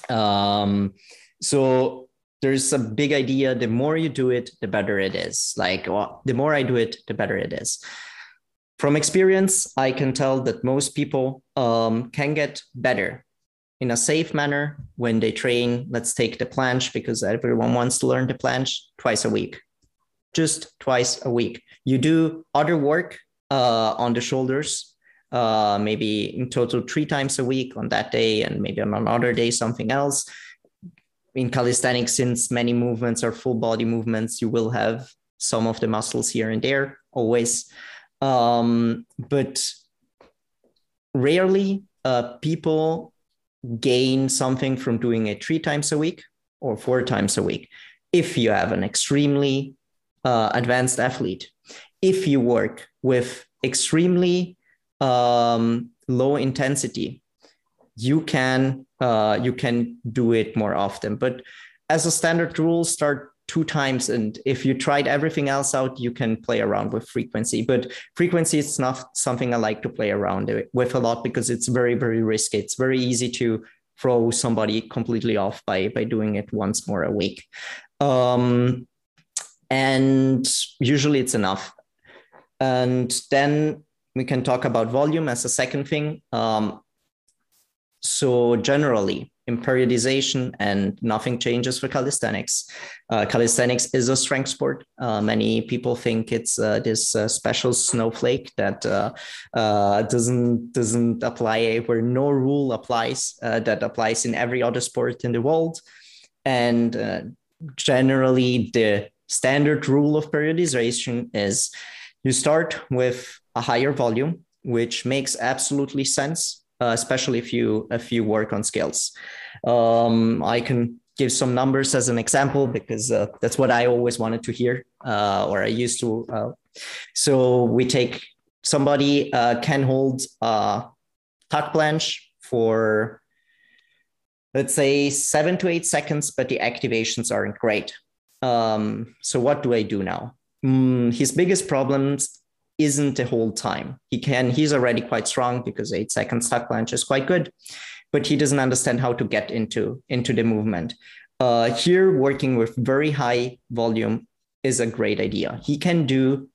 Um, so there's a big idea the more you do it the better it is. Like well, the more i do it the better it is. From experience i can tell that most people um, can get better in a safe manner when they train. Let's take the planche because everyone wants to learn the planche twice a week. Just twice a week. You do other work uh, on the shoulders uh, maybe in total three times a week on that day and maybe on another day something else in calisthenics, since many movements are full body movements, you will have some of the muscles here and there always. Um, but rarely uh, people gain something from doing it three times a week or four times a week. If you have an extremely uh, advanced athlete, if you work with extremely um, low intensity, you can uh, you can do it more often. But as a standard rule, start two times. And if you tried everything else out, you can play around with frequency. But frequency is not something I like to play around with a lot because it's very, very risky. It's very easy to throw somebody completely off by, by doing it once more a week. Um, and usually it's enough. And then we can talk about volume as a second thing. Um, so generally, in periodization and nothing changes for calisthenics. Uh, calisthenics is a strength sport. Uh, many people think it's uh, this uh, special snowflake that uh, uh, doesn't doesn't apply where no rule applies that applies in every other sport in the world. And generally, the standard rule of periodization is you start with a higher volume, which makes absolutely sense uh, especially if you if you work on skills. Um, I can give some numbers as an example because uh, that's what I always wanted to hear, uh, or I used to. Uh, so we take somebody uh, can hold a tuck planche for let's say seven to eight seconds, but the activations aren't great. Um, so what do I do now? Mm, his biggest problems isn't the whole time. He can, he's already quite strong because eight seconds tuck planche is quite good, but he doesn't understand how to get into, into the movement. Uh, here, working with very high volume is a great idea. He can do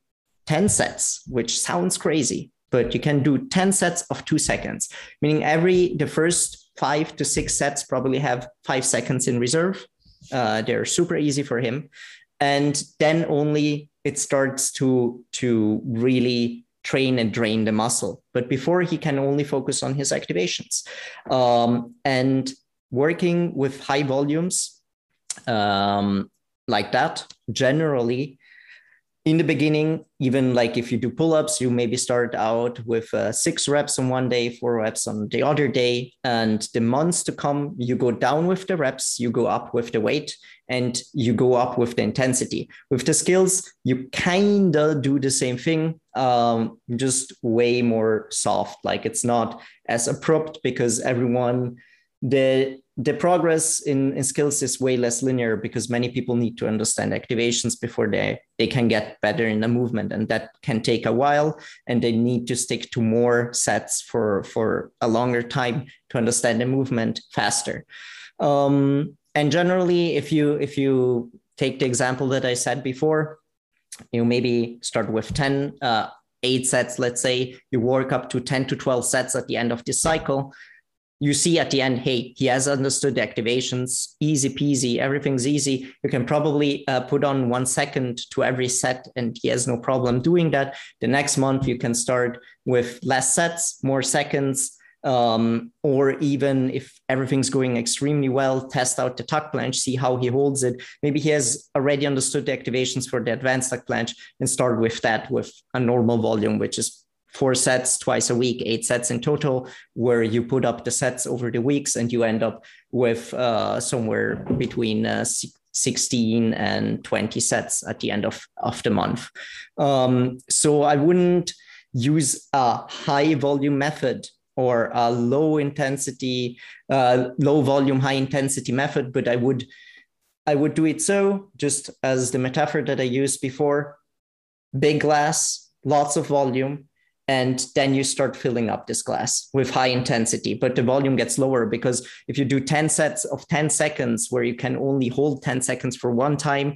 10 sets, which sounds crazy, but you can do 10 sets of two seconds, meaning every, the first five to six sets probably have five seconds in reserve. Uh, they're super easy for him. And then only it starts to, to really train and drain the muscle. But before he can only focus on his activations. Um, and working with high volumes um, like that, generally in the beginning, even like if you do pull ups, you maybe start out with uh, six reps on one day, four reps on the other day. And the months to come, you go down with the reps, you go up with the weight, and you go up with the intensity. With the skills, you kind of do the same thing, um, just way more soft. Like it's not as abrupt because everyone, the the progress in, in skills is way less linear because many people need to understand activations before they, they can get better in the movement. And that can take a while. And they need to stick to more sets for, for a longer time to understand the movement faster. Um, and generally, if you if you take the example that I said before, you maybe start with 10, uh, eight sets, let's say, you work up to 10 to 12 sets at the end of this cycle you see at the end, hey, he has understood the activations, easy peasy, everything's easy. You can probably uh, put on one second to every set, and he has no problem doing that. The next month, you can start with less sets, more seconds, um, or even if everything's going extremely well, test out the tuck planche, see how he holds it. Maybe he has already understood the activations for the advanced tuck planche and start with that with a normal volume, which is four sets twice a week, eight sets in total, where you put up the sets over the weeks and you end up with uh, somewhere between uh, 16 and 20 sets at the end of, of the month. Um, so I wouldn't use a high volume method or a low intensity, uh, low volume, high intensity method, but I would I would do it so, just as the metaphor that I used before, big glass, lots of volume, and then you start filling up this glass with high intensity but the volume gets lower because if you do 10 sets of 10 seconds where you can only hold 10 seconds for one time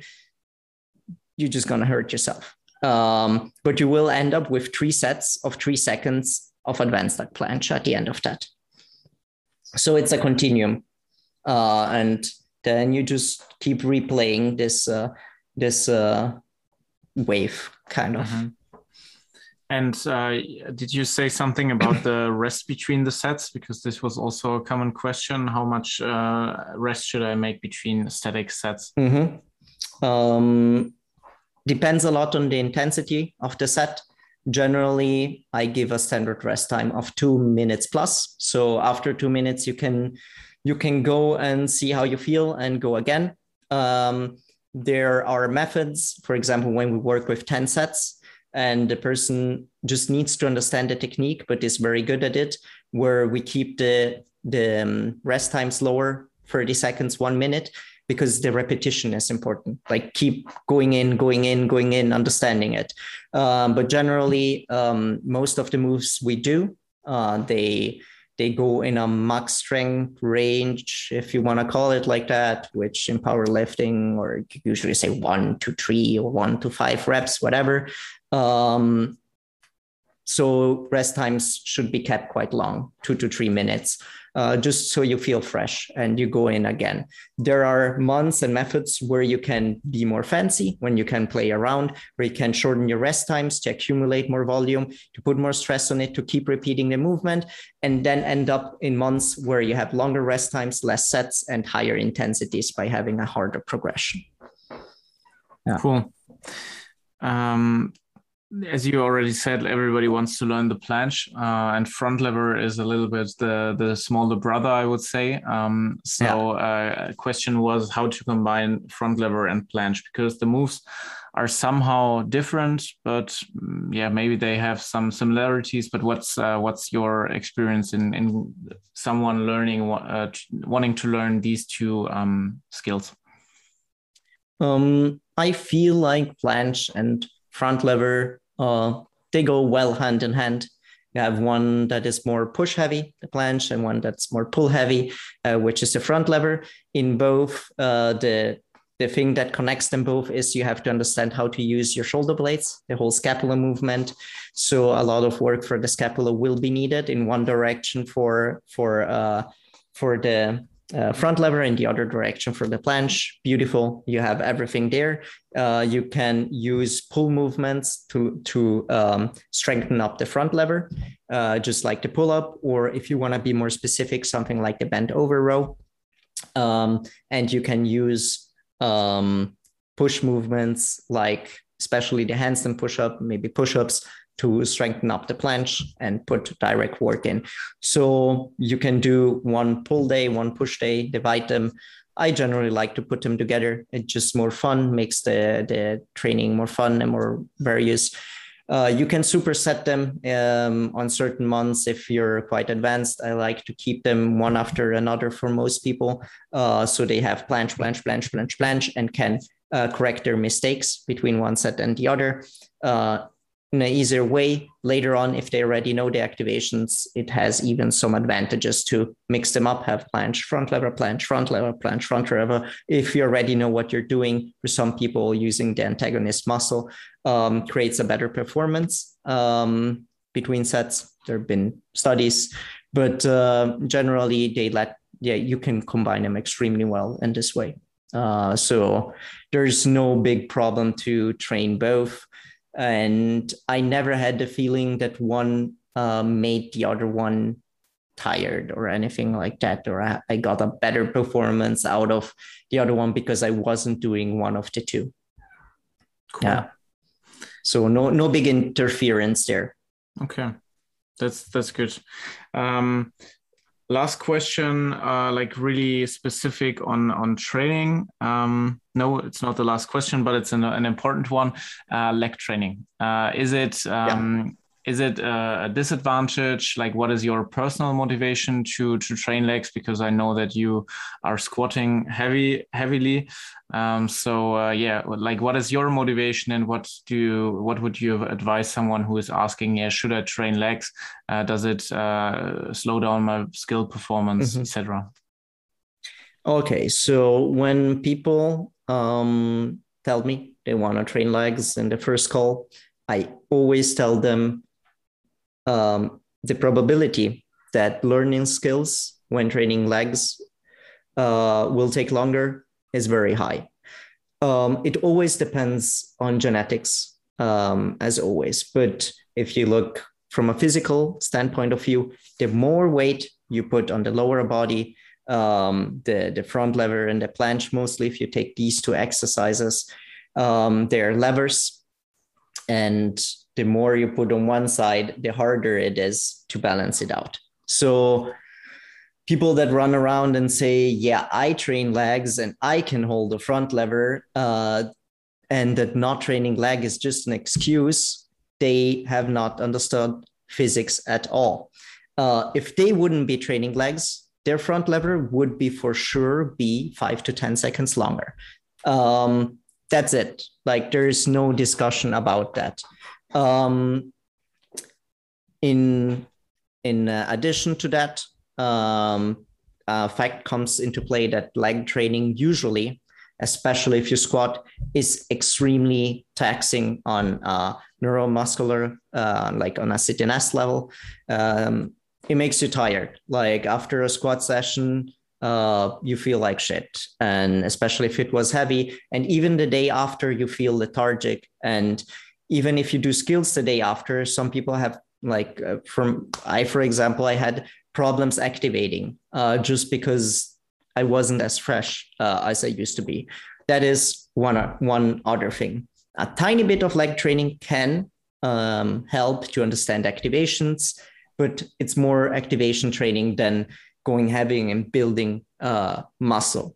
you're just going to hurt yourself. Um, but you will end up with three sets of three seconds of advanced tuck planche at the end of that. So it's a continuum uh, and then you just keep replaying this uh, this uh, wave kind of. Mm-hmm. And uh, did you say something about the rest between the sets? Because this was also a common question. How much uh, rest should I make between static sets? Mm-hmm. Um, depends a lot on the intensity of the set. Generally, I give a standard rest time of two minutes plus. So after two minutes, you can you can go and see how you feel and go again. Um, there are methods, for example, when we work with 10 sets, and the person just needs to understand the technique but is very good at it where we keep the the um, rest times lower 30 seconds one minute because the repetition is important like keep going in going in going in understanding it um, but generally um, most of the moves we do uh, they they go in a max strength range, if you want to call it like that, which in powerlifting or usually say one to three or one to five reps, whatever. Um, so rest times should be kept quite long, two to three minutes, uh, just so you feel fresh and you go in again. There are months and methods where you can be more fancy, when you can play around, where you can shorten your rest times to accumulate more volume, to put more stress on it, to keep repeating the movement, and then end up in months where you have longer rest times, less sets, and higher intensities by having a harder progression. Yeah. Cool. Um, as you already said, everybody wants to learn the planche, uh, and front lever is a little bit the the smaller brother, I would say. Um, so, yeah. uh, question was how to combine front lever and planche because the moves are somehow different, but mm, yeah, maybe they have some similarities. But what's uh, what's your experience in in someone learning uh, wanting to learn these two um, skills? Um, I feel like planche and front lever uh, they go well hand in hand. You have one that is more push heavy, the planche, and one that's more pull heavy, uh, which is the front lever. In both, uh, the the thing that connects them both is you have to understand how to use your shoulder blades, the whole scapula movement. So a lot of work for the scapula will be needed in one direction for for uh, for the uh, front lever in the other direction for the planche. Beautiful. You have everything there. Uh, you can use pull movements to, to um, strengthen up the front lever, uh, just like the pull up, or if you want to be more specific, something like the bent over row. Um, and you can use um, push movements like especially the handstand push up, maybe push ups to strengthen up the planche and put direct work in. So you can do one pull day, one push day, divide them. I generally like to put them together. It's just more fun, makes the, the training more fun and more various. Uh, you can superset them um, on certain months if you're quite advanced. I like to keep them one after another for most people. Uh, so they have planche, planche, planche, planche, planche, and can uh, correct their mistakes between one set and the other. In an easier way. Later on if they already know the activations it has even some advantages to mix them up have planche front lever planche front lever planche front lever if you already know what you're doing for some people using the antagonist muscle um, creates a better performance um, between sets. There have been studies but uh, generally they let yeah you can combine them extremely well in this way. Uh, so there's no big problem to train both and I never had the feeling that one uh, made the other one tired or anything like that, or I, I got a better performance out of the other one because I wasn't doing one of the two. Cool. Yeah. So no no big interference there. Okay, that's that's good. Um, last question uh, like really specific on on training. Um, no it's not the last question but it's an, an important one uh, leg training. Uh, is it um, is it a, disadvantage? Like what is your personal motivation to to train legs? Because i know that you are squatting heavy heavily. Um, so uh, yeah like what is your motivation and what do you what would you advise someone who is asking yeah should i train legs? Uh, does it uh, slow down my skill performance mm-hmm. etc okay so when people um, tell me they want to train legs in the first call I always tell them um, the probability that learning skills when training legs uh, will take longer is very high. Um, it always depends on genetics, um, as always. But if you look from a physical standpoint of view, the more weight you put on the lower body, um, the, the front lever and the planche, mostly if you take these two exercises, um, they're levers. And the more you put on one side, the harder it is to balance it out. So people that run around and say, "Yeah, I train legs and I can hold the front lever," uh, and that not training leg is just an excuse, they have not understood physics at all. Uh, if they wouldn't be training legs, their front lever would be for sure be five to ten seconds longer. Um, that's it. Like there's no discussion about that. Um, in in addition to that, um, fact comes into play that leg training usually, especially if you squat, is extremely taxing on uh, neuromuscular, uh, like on a CNS level. Um, it makes you tired. Like after a squat session, uh, you feel like shit. And especially if it was heavy. And even the day after, you feel lethargic and even if you do skills the day after, some people have like uh, from I, for example, I had problems activating uh, just because I wasn't as fresh uh, as I used to be. That is one one other thing. A tiny bit of leg training can um, help to understand activations, but it's more activation training than going heavy and building uh, muscle.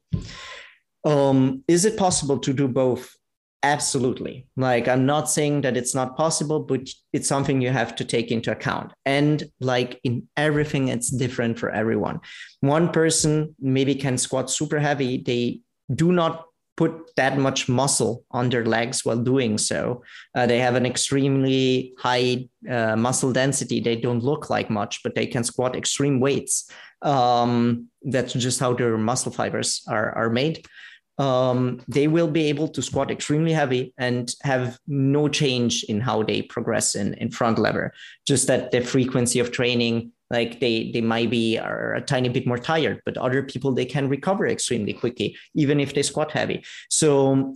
Um, is it possible to do both? Absolutely. Like, I'm not saying that it's not possible, but it's something you have to take into account. And like in everything, it's different for everyone. One person maybe can squat super heavy. They do not put that much muscle on their legs while doing so. Uh, they have an extremely high uh, muscle density. They don't look like much, but they can squat extreme weights. Um, that's just how their muscle fibers are, are made. Um, they will be able to squat extremely heavy and have no change in how they progress in, in front lever. Just that the frequency of training like they they might be are a tiny bit more tired but other people they can recover extremely quickly even if they squat heavy so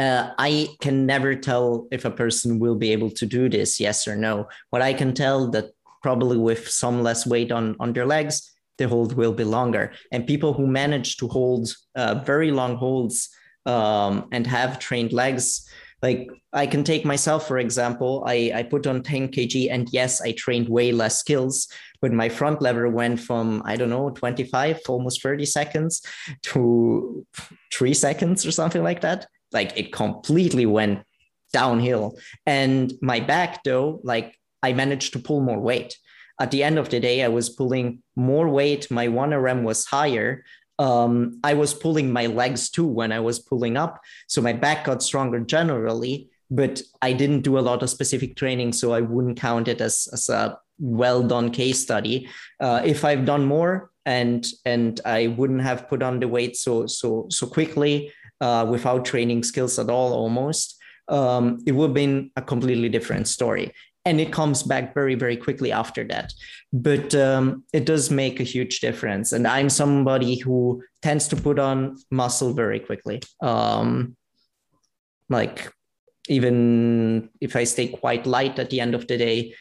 uh, I can never tell if a person will be able to do this, yes or no. What I can tell that probably with some less weight on, on their legs, the hold will be longer. And people who manage to hold uh, very long holds um, and have trained legs, like I can take myself, for example, I, I put on 10 kg and yes, I trained way less skills, but my front lever went from, I don't know, 25, almost 30 seconds to three seconds or something like that. Like it completely went downhill. And my back, though, like I managed to pull more weight. At the end of the day, I was pulling more weight. My 1RM was higher, um, I was pulling my legs too when I was pulling up. So my back got stronger generally, but I didn't do a lot of specific training. So I wouldn't count it as, as a well done case study. Uh, if I've done more and and I wouldn't have put on the weight so so so quickly uh, without training skills at all almost, um, it would have been a completely different story and it comes back very very quickly after that. But um, it does make a huge difference. And i'm somebody who tends to put on muscle very quickly. Um, like even if i stay quite light at the end of the day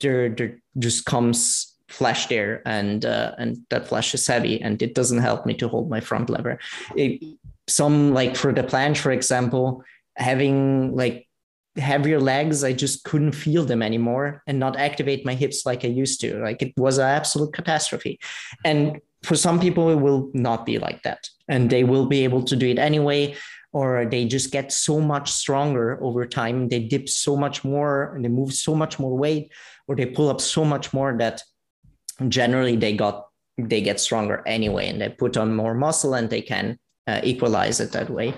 there, there just comes flesh there and uh, and that flesh is heavy and it doesn't help me to hold my front lever. It, some like for the planche for example having like heavier legs, I just couldn't feel them anymore and not activate my hips like I used to. Like it was an absolute catastrophe. And for some people, it will not be like that. And they will be able to do it anyway, or they just get so much stronger over time. They dip so much more and they move so much more weight, or they pull up so much more that generally they got they get stronger anyway and they put on more muscle and they can uh, equalize it that way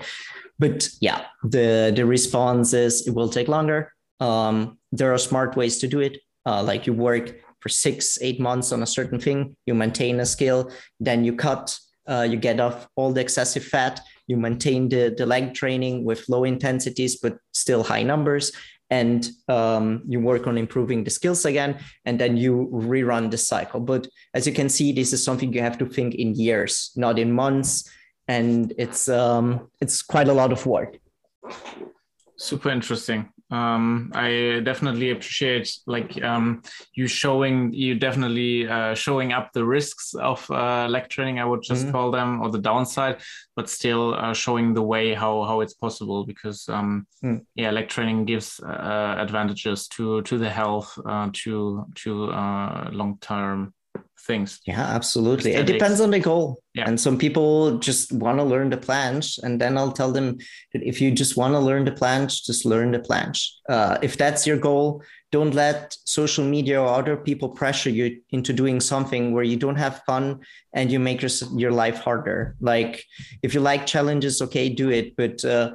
but yeah, the the response is it will take longer. Um, there are smart ways to do it. Uh, like you work for six, eight months on a certain thing, you maintain a skill, then you cut, uh, you get off all the excessive fat, you maintain the, the leg training with low intensities, but still high numbers. And um, you work on improving the skills again, and then you rerun the cycle. But as you can see, this is something you have to think in years, not in months and it's um, it's quite a lot of work. Super interesting. Um, I definitely appreciate like um, you showing you definitely uh, showing up the risks of uh, leg training. I would just mm-hmm. call them or the downside, but still uh, showing the way how how it's possible because um, mm. yeah, leg training gives uh, advantages to to the health uh, to to uh, long term things. Yeah, absolutely. It depends on the goal. Yeah. And some people just want to learn the planche. And then I'll tell them that if you just want to learn the planche, just learn the planche. Uh, if that's your goal, don't let social media or other people pressure you into doing something where you don't have fun and you make your, your life harder. Like if you like challenges, okay, do it. But uh,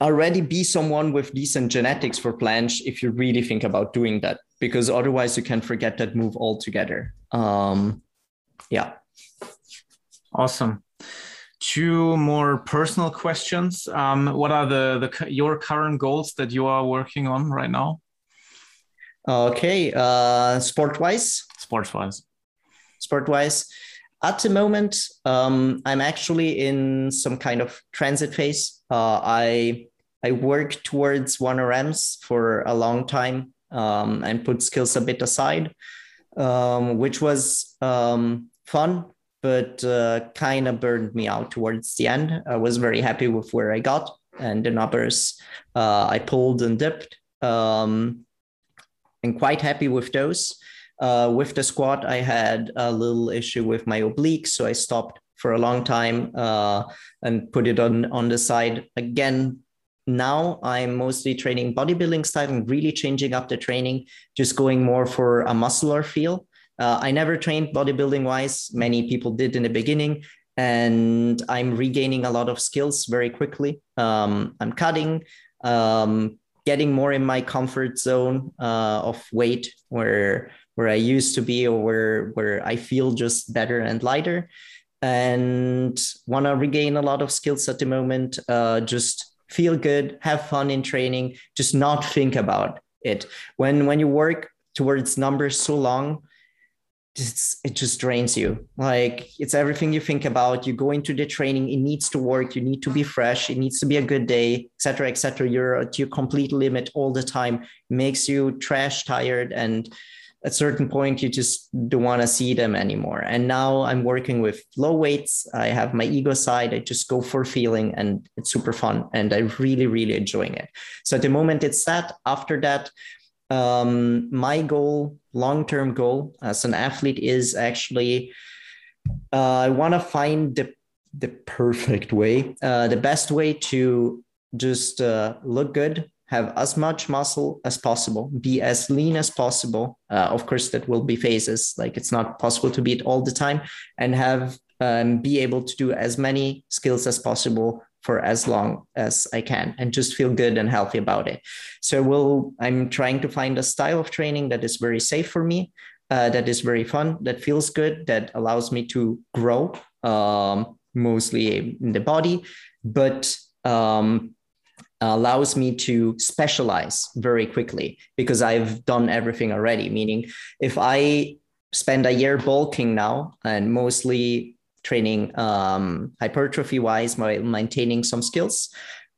already be someone with decent genetics for planche if you really think about doing that because otherwise you can forget that move altogether. Um yeah. Awesome. Two more personal questions. Um what are the the your current goals that you are working on right now? Okay uh sport wise sport wise sport wise at the moment um i'm actually in some kind of transit phase. Uh i i worked towards 1rms for a long time um, and put skills a bit aside, um, which was um, fun, but uh, kind of burned me out towards the end. I was very happy with where I got and the numbers uh, I pulled and dipped. Um, and quite happy with those. Uh, with the squat, I had a little issue with my obliques, so I stopped for a long time uh, and put it on on the side again now I'm mostly training bodybuilding style and really changing up the training, just going more for a muscular feel. Uh, I never trained bodybuilding wise. Many people did in the beginning. and I'm regaining a lot of skills very quickly. Um, I'm cutting, um, getting more in my comfort zone uh, of weight where where I used to be or where where I feel just better and lighter, and want to regain a lot of skills at the moment. Uh, just feel good, have fun in training, just not think about it. When when you work towards numbers so long, it's, it just drains you. Like it's everything you think about. You go into the training, it needs to work. You need to be fresh. It needs to be a good day, etc., etc. You're at your complete limit all the time. Makes you trash tired, and a certain point, you just don't want to see them anymore. And now I'm working with low weights. I have my ego side. I just go for feeling, and it's super fun, and I'm really, really enjoying it. So at the moment, it's that. After that, um, my goal, long term goal as an athlete, is actually uh, I want to find the the perfect way, uh, the best way to just uh, look good, have as much muscle as possible, be as lean as possible. Uh, of course, that will be phases. Like it's not possible to be it all the time, and have um, be able to do as many skills as possible for as long as I can and just feel good and healthy about it. So we'll, I'm trying to find a style of training that is very safe for me, uh, that is very fun, that feels good, that allows me to grow um, mostly in the body, but um, allows me to specialize very quickly because I've done everything already. Meaning, if I spend a year bulking now and mostly training um, hypertrophy wise while maintaining some skills.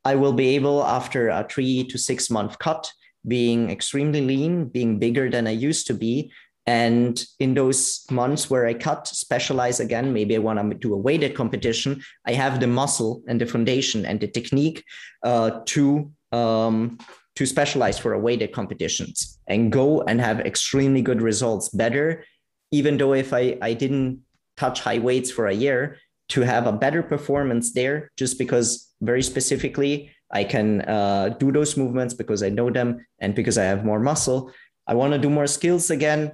I will be able, after a three to six month cut, being extremely lean, being bigger than I used to be. And in those months where I cut, specialize again, maybe I want to do a weighted competition, I have the muscle and the foundation and the technique uh, to um, to specialize for a weighted competitions and go and have extremely good results better even though if I, I didn't touch high weights for a year to have a better performance there just because very specifically I can uh, do those movements because I know them and because I have more muscle. I want to do more skills again.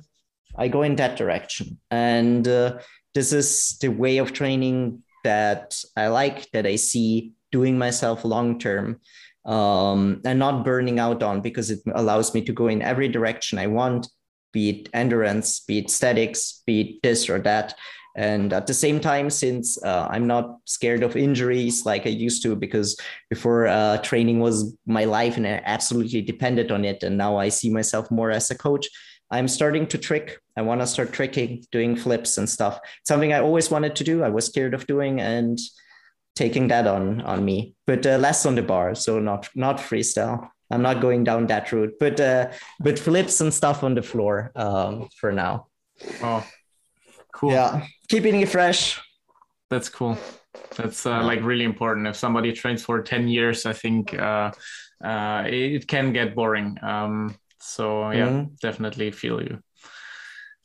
I go in that direction. And uh, this is the way of training that I like, that I see doing myself long term um, and not burning out on because it allows me to go in every direction I want, be it endurance, be it statics, be it this or that. And at the same time, since uh, I'm not scared of injuries like I used to, because before uh, training was my life and I absolutely depended on it. And now I see myself more as a coach. I'm starting to trick. I want to start tricking, doing flips and stuff. Something I always wanted to do. I was scared of doing and taking that on on me, but uh, less on the bar. So not not freestyle. I'm not going down that route, but uh, but flips and stuff on the floor um, for now. Oh, cool. Yeah keeping it fresh. That's cool. That's uh, like really important. If somebody trains for 10 years, I think uh, uh, it can get boring. Um, so yeah, mm-hmm. definitely feel you.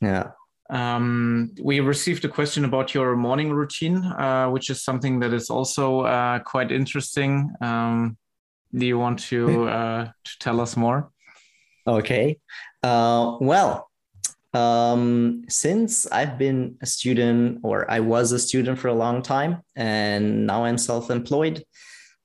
Yeah. Um, we received a question about your morning routine, uh, which is something that is also uh, quite interesting. Um, do you want to uh, to tell us more? Okay. well, um, since I've been a student, or I was a student for a long time, and now I'm self employed,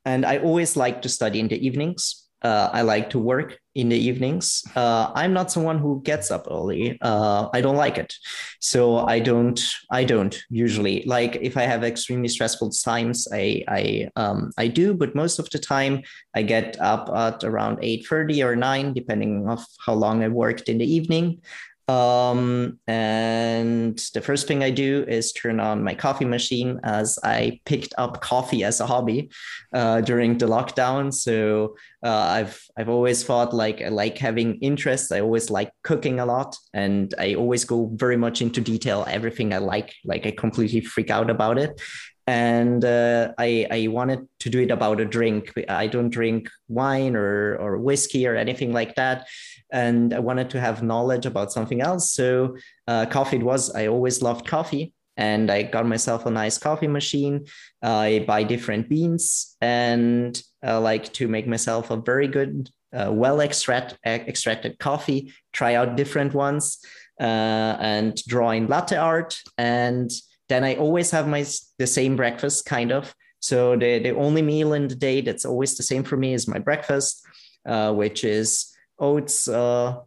and I always like to study in the evenings. Uh, I like to work in the evenings. Uh, I'm not someone who gets up early. Uh, I don't like it, so I don't. I don't usually like if I have extremely stressful times. I I um, I do, but most of the time I get up at around eight thirty or nine, depending of how long I worked in the evening. Um, and the first thing I do is turn on my coffee machine as I picked up coffee as a hobby uh, during the lockdown. So uh, I've I've always thought like I like having interests. I always like cooking a lot, and I always go very much into detail. Everything I like, like I completely freak out about it and uh, I, I wanted to do it about a drink. I don't drink wine or, or whiskey or anything like that. And I wanted to have knowledge about something else. So uh, coffee was, I always loved coffee. And I got myself a nice coffee machine. Uh, I buy different beans and I like to make myself a very good, uh, well extract, extracted coffee, try out different ones uh, and draw in latte art and then I always have my the same breakfast, kind of. So the the only meal in the day that's always the same for me is my breakfast, uh, which is oats, uh,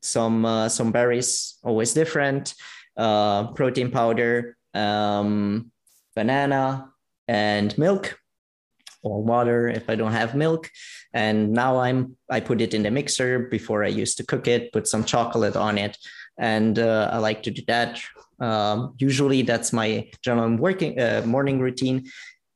some uh, some berries, always different, uh, protein powder, um, banana, and milk or water if I don't have milk. And now I'm I put it in the mixer before I used to cook it, put some chocolate on it, and uh, I like to do that. Um, usually that's my general working uh, morning routine.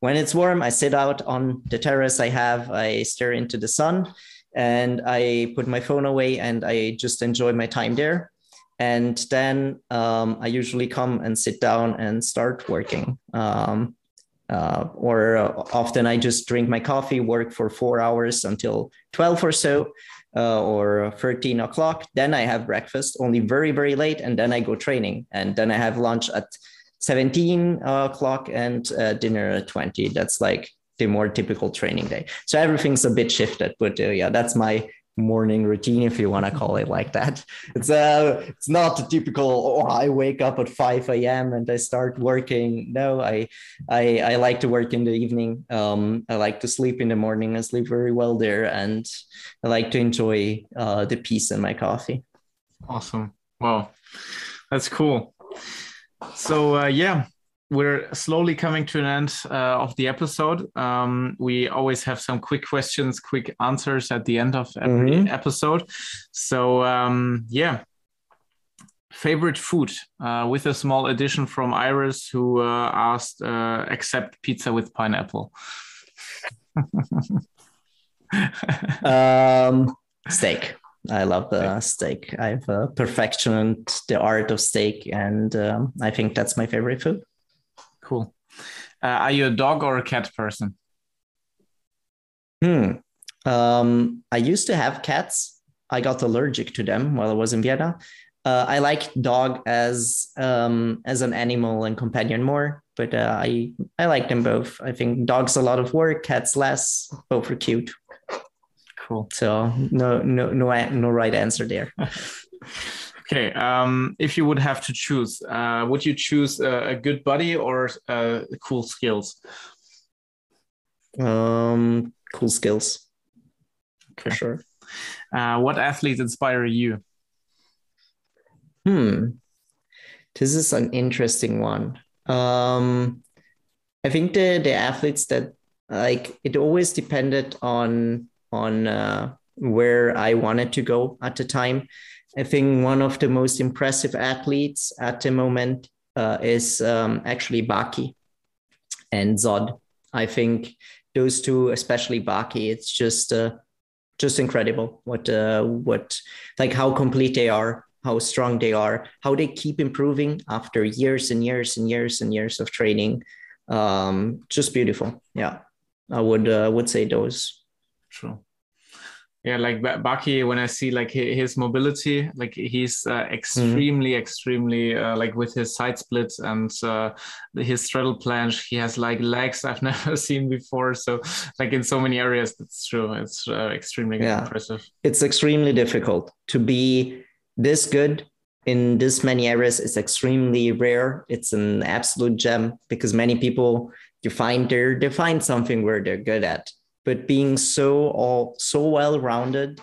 When it's warm, I sit out on the terrace I have. I stare into the sun, and I put my phone away and I just enjoy my time there. And then um, I usually come and sit down and start working. Um, uh, or uh, often I just drink my coffee, work for four hours until 12 or so, uh, or 13 o'clock. Then I have breakfast only very, very late, and then I go training. And then I have lunch at 17 o'clock and uh, dinner at 20. That's like the more typical training day. So everything's a bit shifted, but uh, yeah, that's my morning routine if you want to call it like that. It's uh it's not a typical oh i wake up at 5 a.m and i start working. No i i i like to work in the evening. Um i like to sleep in the morning. I sleep very well there and i like to enjoy uh the peace in my coffee. Awesome. Wow that's cool. So uh, yeah we're slowly coming to an end uh, of the episode. Um, we always have some quick questions, quick answers at the end of every mm-hmm. episode. So, um, yeah, favorite food uh, with a small addition from Iris, who uh, asked, uh, accept pizza with pineapple. um, steak. I love the steak. I've uh, perfected the art of steak, and um, I think that's my favorite food. Cool. Uh, are you a dog or a cat person? Hmm. Um, I used to have cats. I got allergic to them while I was in Vienna. Uh, I like dog as um, as an animal and companion more, but uh, I I like them both. I think dogs a lot of work, cats less. Both are cute. Cool. So no no no no right answer there. Okay, um, if you would have to choose, uh, would you choose a, a good body or uh, cool skills? Um, cool skills. Okay, sure. Uh, what athletes inspire you? Hmm, this is an interesting one. Um, I think the the athletes that like it always depended on on uh, where I wanted to go at the time. I think one of the most impressive athletes at the moment uh, is um, actually Baki and Zod. I think those two, especially Baki, it's just uh, just incredible what uh, what like how complete they are, how strong they are, how they keep improving after years and years and years and years of training. Um, just beautiful. Yeah, I would uh, would say those. True yeah like baki when i see like his mobility like he's uh, extremely mm-hmm. extremely uh, like with his side splits and uh, his straddle planche he has like legs i've never seen before. So like in so many areas that's true. It's uh, extremely yeah. impressive. It's extremely difficult to be this good in this many areas. It's extremely rare. It's an absolute gem because many people you find they're they find something where they're good at but being so all so well rounded,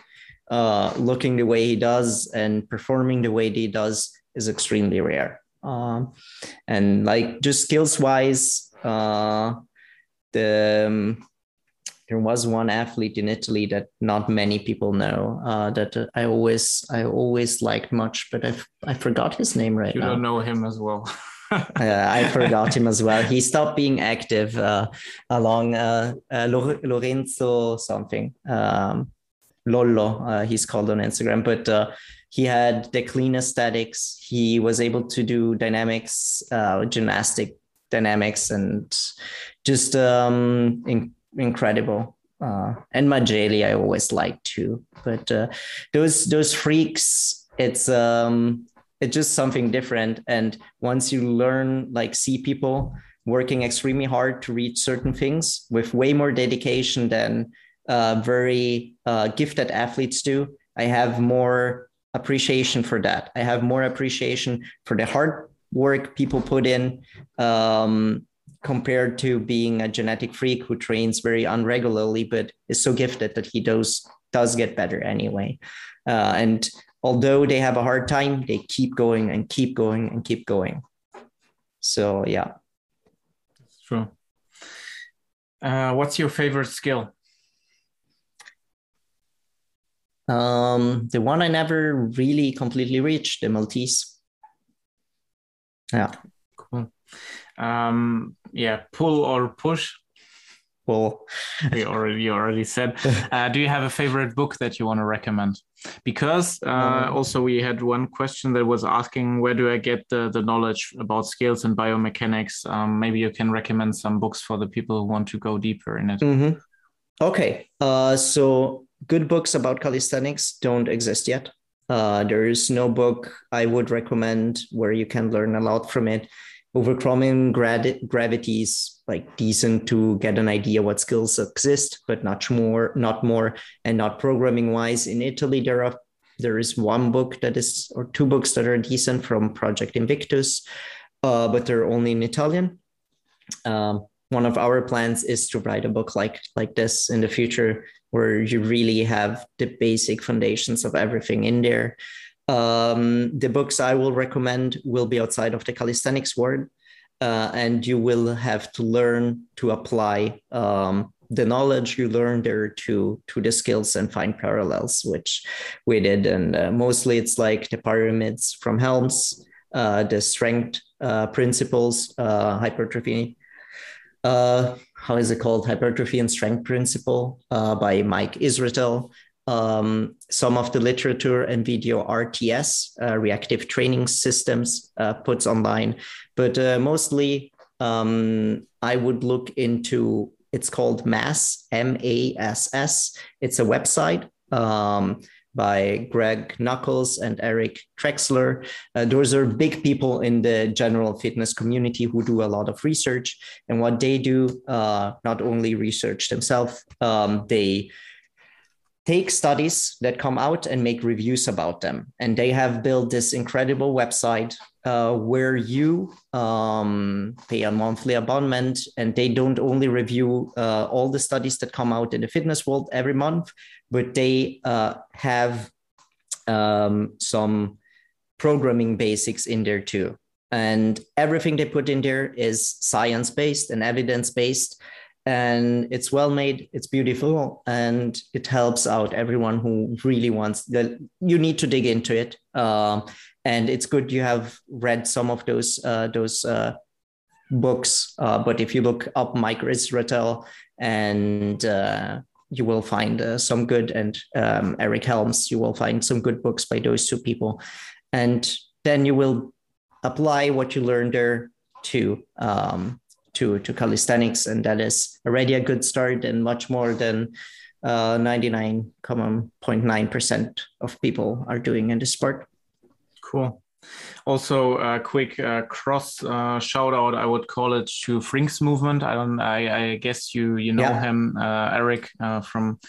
uh, looking the way he does and performing the way he does is extremely rare. Um, and like just skills wise, uh, the um, there was one athlete in Italy that not many people know uh, that I always I always liked much, but I I forgot his name right you now. You don't know him as well. uh, I forgot him as well. He stopped being active uh, along uh, uh Lorenzo something. Um, Lollo, uh, he's called on Instagram, but uh, he had the cleanest statics. He was able to do dynamics, gymnastic dynamics, and just um, in- incredible. and Majeli, I always liked too. But those those freaks, it's um, it's just something different. And once you learn like see people working extremely hard to reach certain things with way more dedication than uh, very uh, gifted athletes do i have more appreciation for that. I have more appreciation for the hard work people put in um, compared to being a genetic freak who trains very unregularly but is so gifted that he does does get better anyway. Uh, and although they have a hard time they keep going and keep going and keep going so yeah that's true uh, what's your favorite skill um, the one i never really completely reached the maltese yeah cool um, yeah, pull or push. Pull. we already you already said. Uh, do you have a favorite book that you want to recommend? Because uh, um, also we had one question that was asking where do I get the, the knowledge about scales and biomechanics? Um, maybe you can recommend some books for the people who want to go deeper in it. Mm-hmm. Okay, uh, so good books about calisthenics don't exist yet. Uh, there is no book I would recommend where you can learn a lot from it overcoming grad- gravity is like decent to get an idea what skills exist but not more not more and not programming wise in italy there are there is one book that is or two books that are decent from project invictus uh, but they're only in italian. Um, one of our plans is to write a book like like this in the future where you really have the basic foundations of everything in there. Um, the books I will recommend will be outside of the calisthenics world, uh, and you will have to learn to apply um, the knowledge you learn there to to the skills and find parallels, which we did. And uh, mostly it's like the pyramids from Helms, uh, the strength uh, principles, uh, hypertrophy. How is it called? Hypertrophy and strength principle by Mike Israetel um, some of the literature and video RTS, uh, reactive training systems, uh, puts online. But uh, mostly, um, I would look into it's called MASS, M A S S. It's a website. Um, by Greg Nuckols and Eric Trexler. Uh, those are big people in the general fitness community who do a lot of research. And what they do, uh, not only research themselves, um, they take studies that come out and make reviews about them. And they have built this incredible website uh, where you um, pay a monthly abonnement and they don't only review uh, all the studies that come out in the fitness world every month, but they uh, have um, some programming basics in there too. And everything they put in there is science based and evidence based and it's well made it's beautiful and it helps out everyone who really wants that you need to dig into it. Um, and it's good you have read some of those uh, those uh, books. Uh, but if you look up mike Israetel and uh, you will find uh, some good and um, eric helms you will find some good books by those two people. And then you will apply what you learned there to um, to to calisthenics, and that is already a good start and much more than uh, 99.9% of people are doing in this sport. Cool. Also, a quick uh, cross uh, shout out, I would call it to Frinks movement. I don't, I, I guess you you know yeah. him, uh, Eric uh, from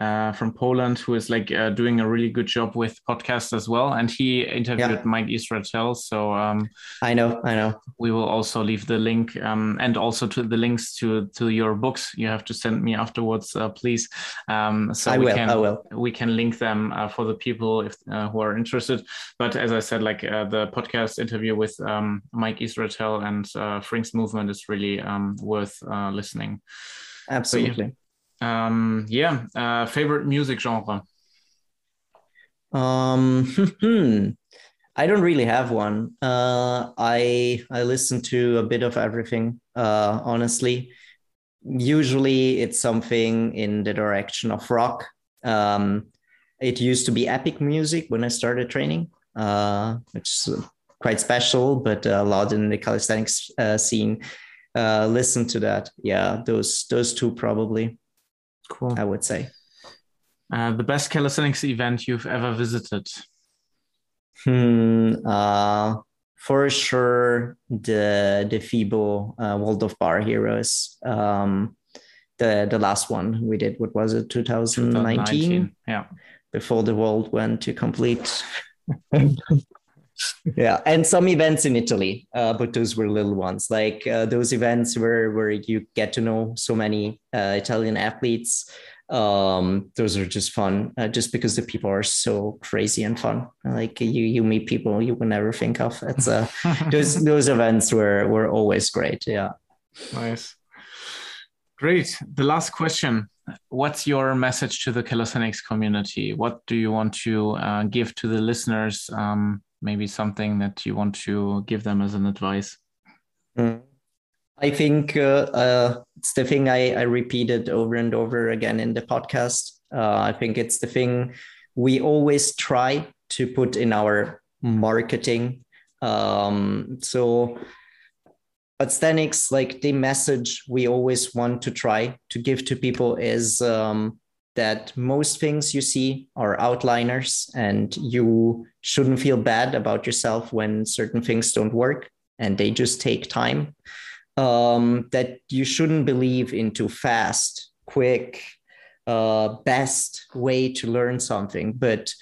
uh, from Poland who is like uh, doing a really good job with podcasts as well. And he interviewed yeah. Mike Israetel. So um, I know, I know. We will also leave the link um, and also to the links to to your books. You have to send me afterwards, uh, please. Um, so I we will, can I will. we can link them uh, for the people if uh, who are interested. But as I said, like uh, the podcast interview with um, Mike Israetel and uh, Frinks Movement is really um, worth listening. Absolutely. So, um, yeah, uh, favorite music genre. Um, I don't really have one. Uh, I I listen to a bit of everything. Uh, honestly, usually it's something in the direction of rock. Um, it used to be epic music when I started training, uh, which is quite special, but a lot in the calisthenics uh, scene uh, listen to that. Yeah, those those two probably. Cool. I would say. Uh, the best calisthenics event you've ever visited? Hmm. Uh, for sure, the the FIBO uh, World of Bar Heroes. Um, the the last one we did. What was it? 2019. 2019 yeah. Before the world went to complete yeah, and some events in Italy, uh, but those were little ones. Like uh, those events where where you get to know so many uh, Italian athletes. Um, those are just fun, uh, just because the people are so crazy and fun. Like you, you meet people you would never think of. It's uh, those those events were were always great. Yeah, nice, great. The last question what's your message to the calisthenics community? What do you want to uh, give to the listeners? Um, maybe something that you want to give them as an advice. Mm. I think uh, uh, it's the thing I, I, repeated over and over again in the podcast. Uh, I think it's the thing we always try to put in our marketing. Um, so but Stanix, like the message we always want to try to give to people is um, that most things you see are outliners and you shouldn't feel bad about yourself when certain things don't work and they just take time. Um, that you shouldn't believe into fast, quick, uh, best way to learn something, but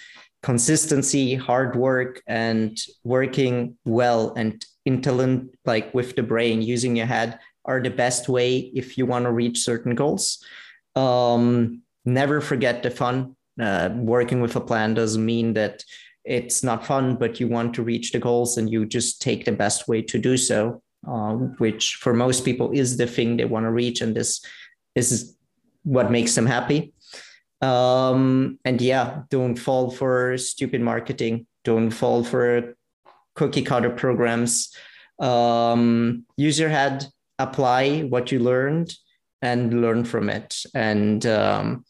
consistency, hard work, and working well and intelligent, like with the brain, using your head, are the best way if you want to reach certain goals. Um, never forget the fun. Uh, working with a plan doesn't mean that it's not fun, but you want to reach the goals and you just take the best way to do so, uh, which for most people is the thing they want to reach. And this, this is what makes them happy. Um, and yeah, don't fall for stupid marketing. Don't fall for cookie cutter programs. Um, use your head, apply what you learned, and learn from it. And um,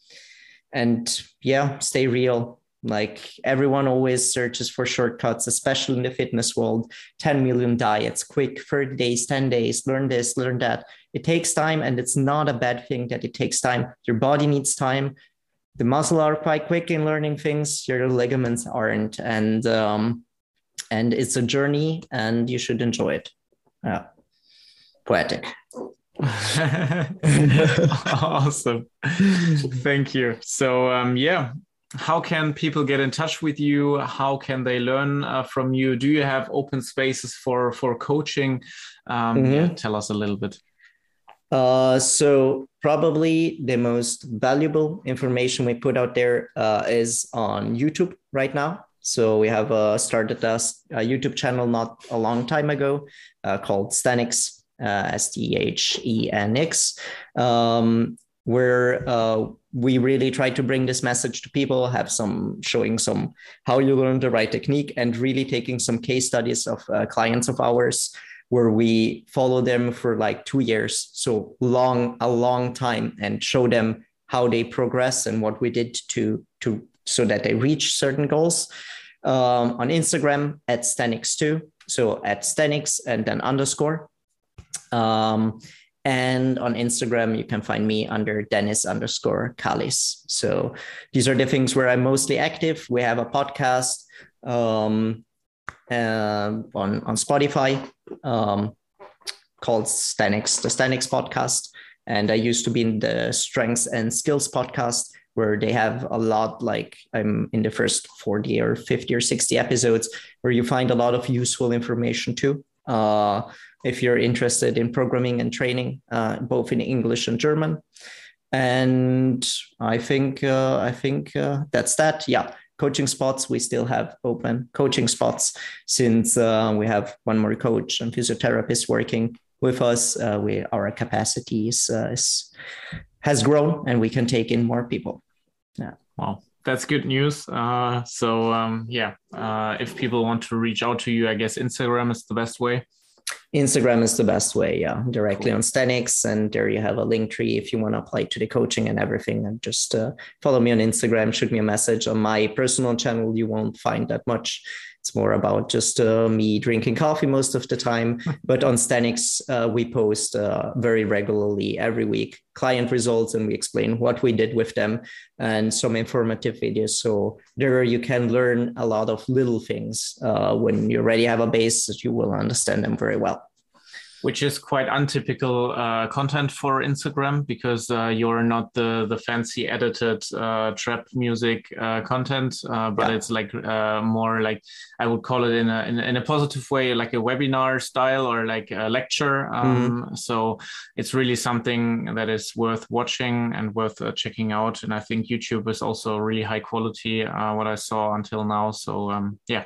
and yeah, stay real. Like everyone always searches for shortcuts, especially in the fitness world. 10 million diets, quick 30 days, 10 days, learn this, learn that. It takes time, and it's not a bad thing that it takes time. Your body needs time. The muscle are quite quick in learning things, your ligaments aren't. And um, and it's a journey and you should enjoy it yeah poetic awesome. Thank you. So um, yeah how can people get in touch with you? How can they learn uh, from you? Do you have open spaces for for coaching? Um, mm-hmm. yeah, tell us a little bit. Uh, so probably the most valuable information we put out there uh, is on youtube right now. So we have uh, started a, a, YouTube channel not a long time ago uh, called Sthenix, uh, S T H E N X, um, where uh, we really try to bring this message to people, have some showing some how you learn the right technique, and really taking some case studies of uh, clients of ours where we follow them for like two years, so long, a long time, and show them how they progress and what we did to to so that they reach certain goals um, on Instagram at Stanix2. So at Stanix and then underscore. Um, and on Instagram, you can find me under Dennis underscore Kalis. So these are the things where I'm mostly active. We have a podcast um, uh, on, on Spotify um, called Stanix, the Stanix podcast. And I used to be in the Strengths and Skills podcast where they have a lot like i'm in the first 40 or 50 or 60 episodes where you find a lot of useful information too uh, if you're interested in programming and training uh, both in english and german. And i think uh, i think uh, that's that. Yeah coaching spots we still have open coaching spots since uh, we have one more coach and physiotherapist working with us. Uh, we our capacities is has grown and we can take in more people. Yeah. Well, that's good news. Uh, so um, yeah, uh, if people want to reach out to you, I guess Instagram is the best way. Instagram is the best way, yeah, directly cool. on Stanix, and there you have a link tree if you want to apply to the coaching and everything. And just uh, follow me on Instagram, shoot me a message on my personal channel. You won't find that much it's more about just uh, me drinking coffee most of the time. but on Stanix, uh, we post uh, very regularly every week client results and we explain what we did with them and some informative videos. So there you can learn a lot of little things. Uh, when you already have a base, you will understand them very well. Which is quite untypical uh, content for Instagram because uh, you're not the the fancy edited uh, trap music uh, content, uh, but yeah. it's like uh, more like I would call it in a, in a, in a positive way, like a webinar style or like a lecture. Um, mm. So it's really something that is worth watching and worth checking out. And I think YouTube is also really high quality. what I saw until now. So um, yeah.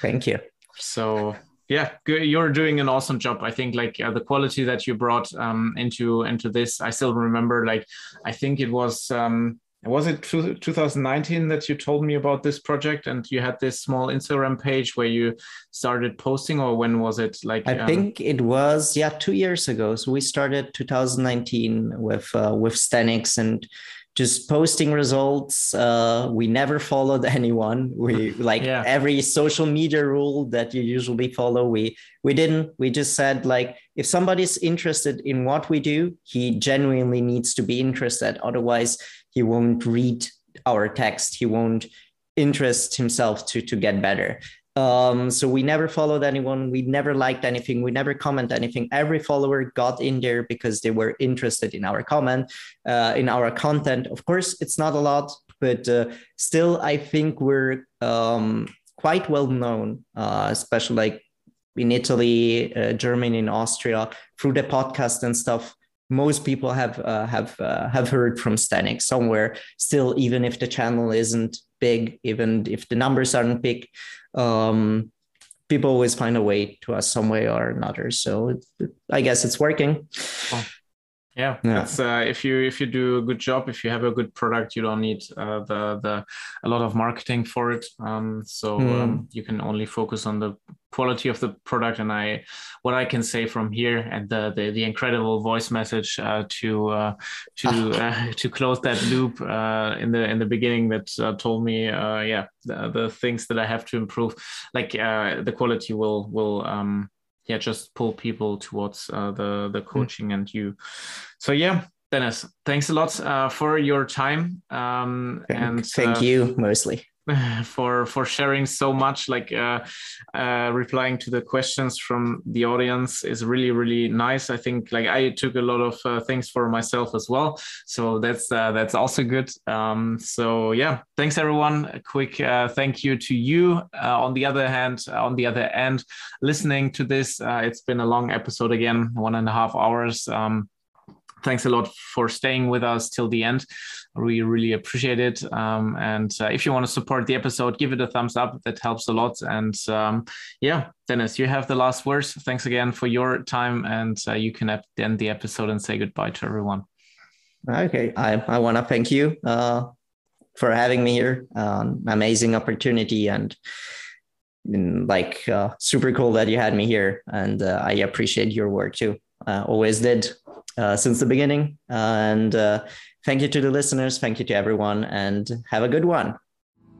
Thank you. So yeah you're doing an awesome job. I think like uh, the quality that you brought um, into into this i still remember like i think it was um, was it 2019 that you told me about this project and you had this small instagram page where you started posting or when was it like i um... think it was yeah two years ago. So we started 2019 with uh, with Stanix and just posting results. Uh, we never followed anyone. We like yeah. every social media rule that you usually follow. We we didn't. We just said like if somebody's interested in what we do, he genuinely needs to be interested. Otherwise, he won't read our text. He won't interest himself to to get better. Um, so we never followed anyone. We never liked anything. We never comment anything. Every follower got in there because they were interested in our comment, uh, in our content. Of course, it's not a lot, but uh, still, I think we're um, quite well known, uh, especially like in Italy, uh, Germany, and Austria through the podcast and stuff. Most people have uh, have uh, have heard from Stanix somewhere. Still, even if the channel isn't big, even if the numbers aren't big, um, people always find a way to us some way or another. So I guess it's working. Yeah, yeah. Uh, if you if you do a good job, if you have a good product, you don't need uh, the the a lot of marketing for it. Um, so mm. um, you can only focus on the quality of the product. And I, what I can say from here, and the the, the incredible voice message uh, to uh, to uh, to close that loop uh, in the in the beginning that told me, yeah, the, the, things that I have to improve, like the quality will will um, yeah just pull people towards uh, the the hmm. coaching mm. and you so yeah dennis thanks a lot uh, for your time um, thank, and thank uh, you mostly for for sharing so much like uh, uh, replying to the questions from the audience is really really nice. I think like i took a lot of uh, things for myself as well. So that's uh, that's also good. Um, so yeah. Thanks everyone. A quick uh, thank you to you. Uh, on the other hand on the other end listening to this it's been a long episode again one and a half hours. Um, thanks a lot for staying with us till the end. We really appreciate it. Um, and uh, if you want to support the episode, give it a thumbs up. That helps a lot. And um, yeah, Dennis, you have the last words. Thanks again for your time. And uh, you can end the episode and say goodbye to everyone. Okay. I, I want to thank you uh, for having me here. Um, amazing opportunity and mm, like uh, super cool that you had me here. And uh, I appreciate your work too. Uh, always did uh, since the beginning. and uh, thank you to the listeners. Thank you to everyone, and have a good one.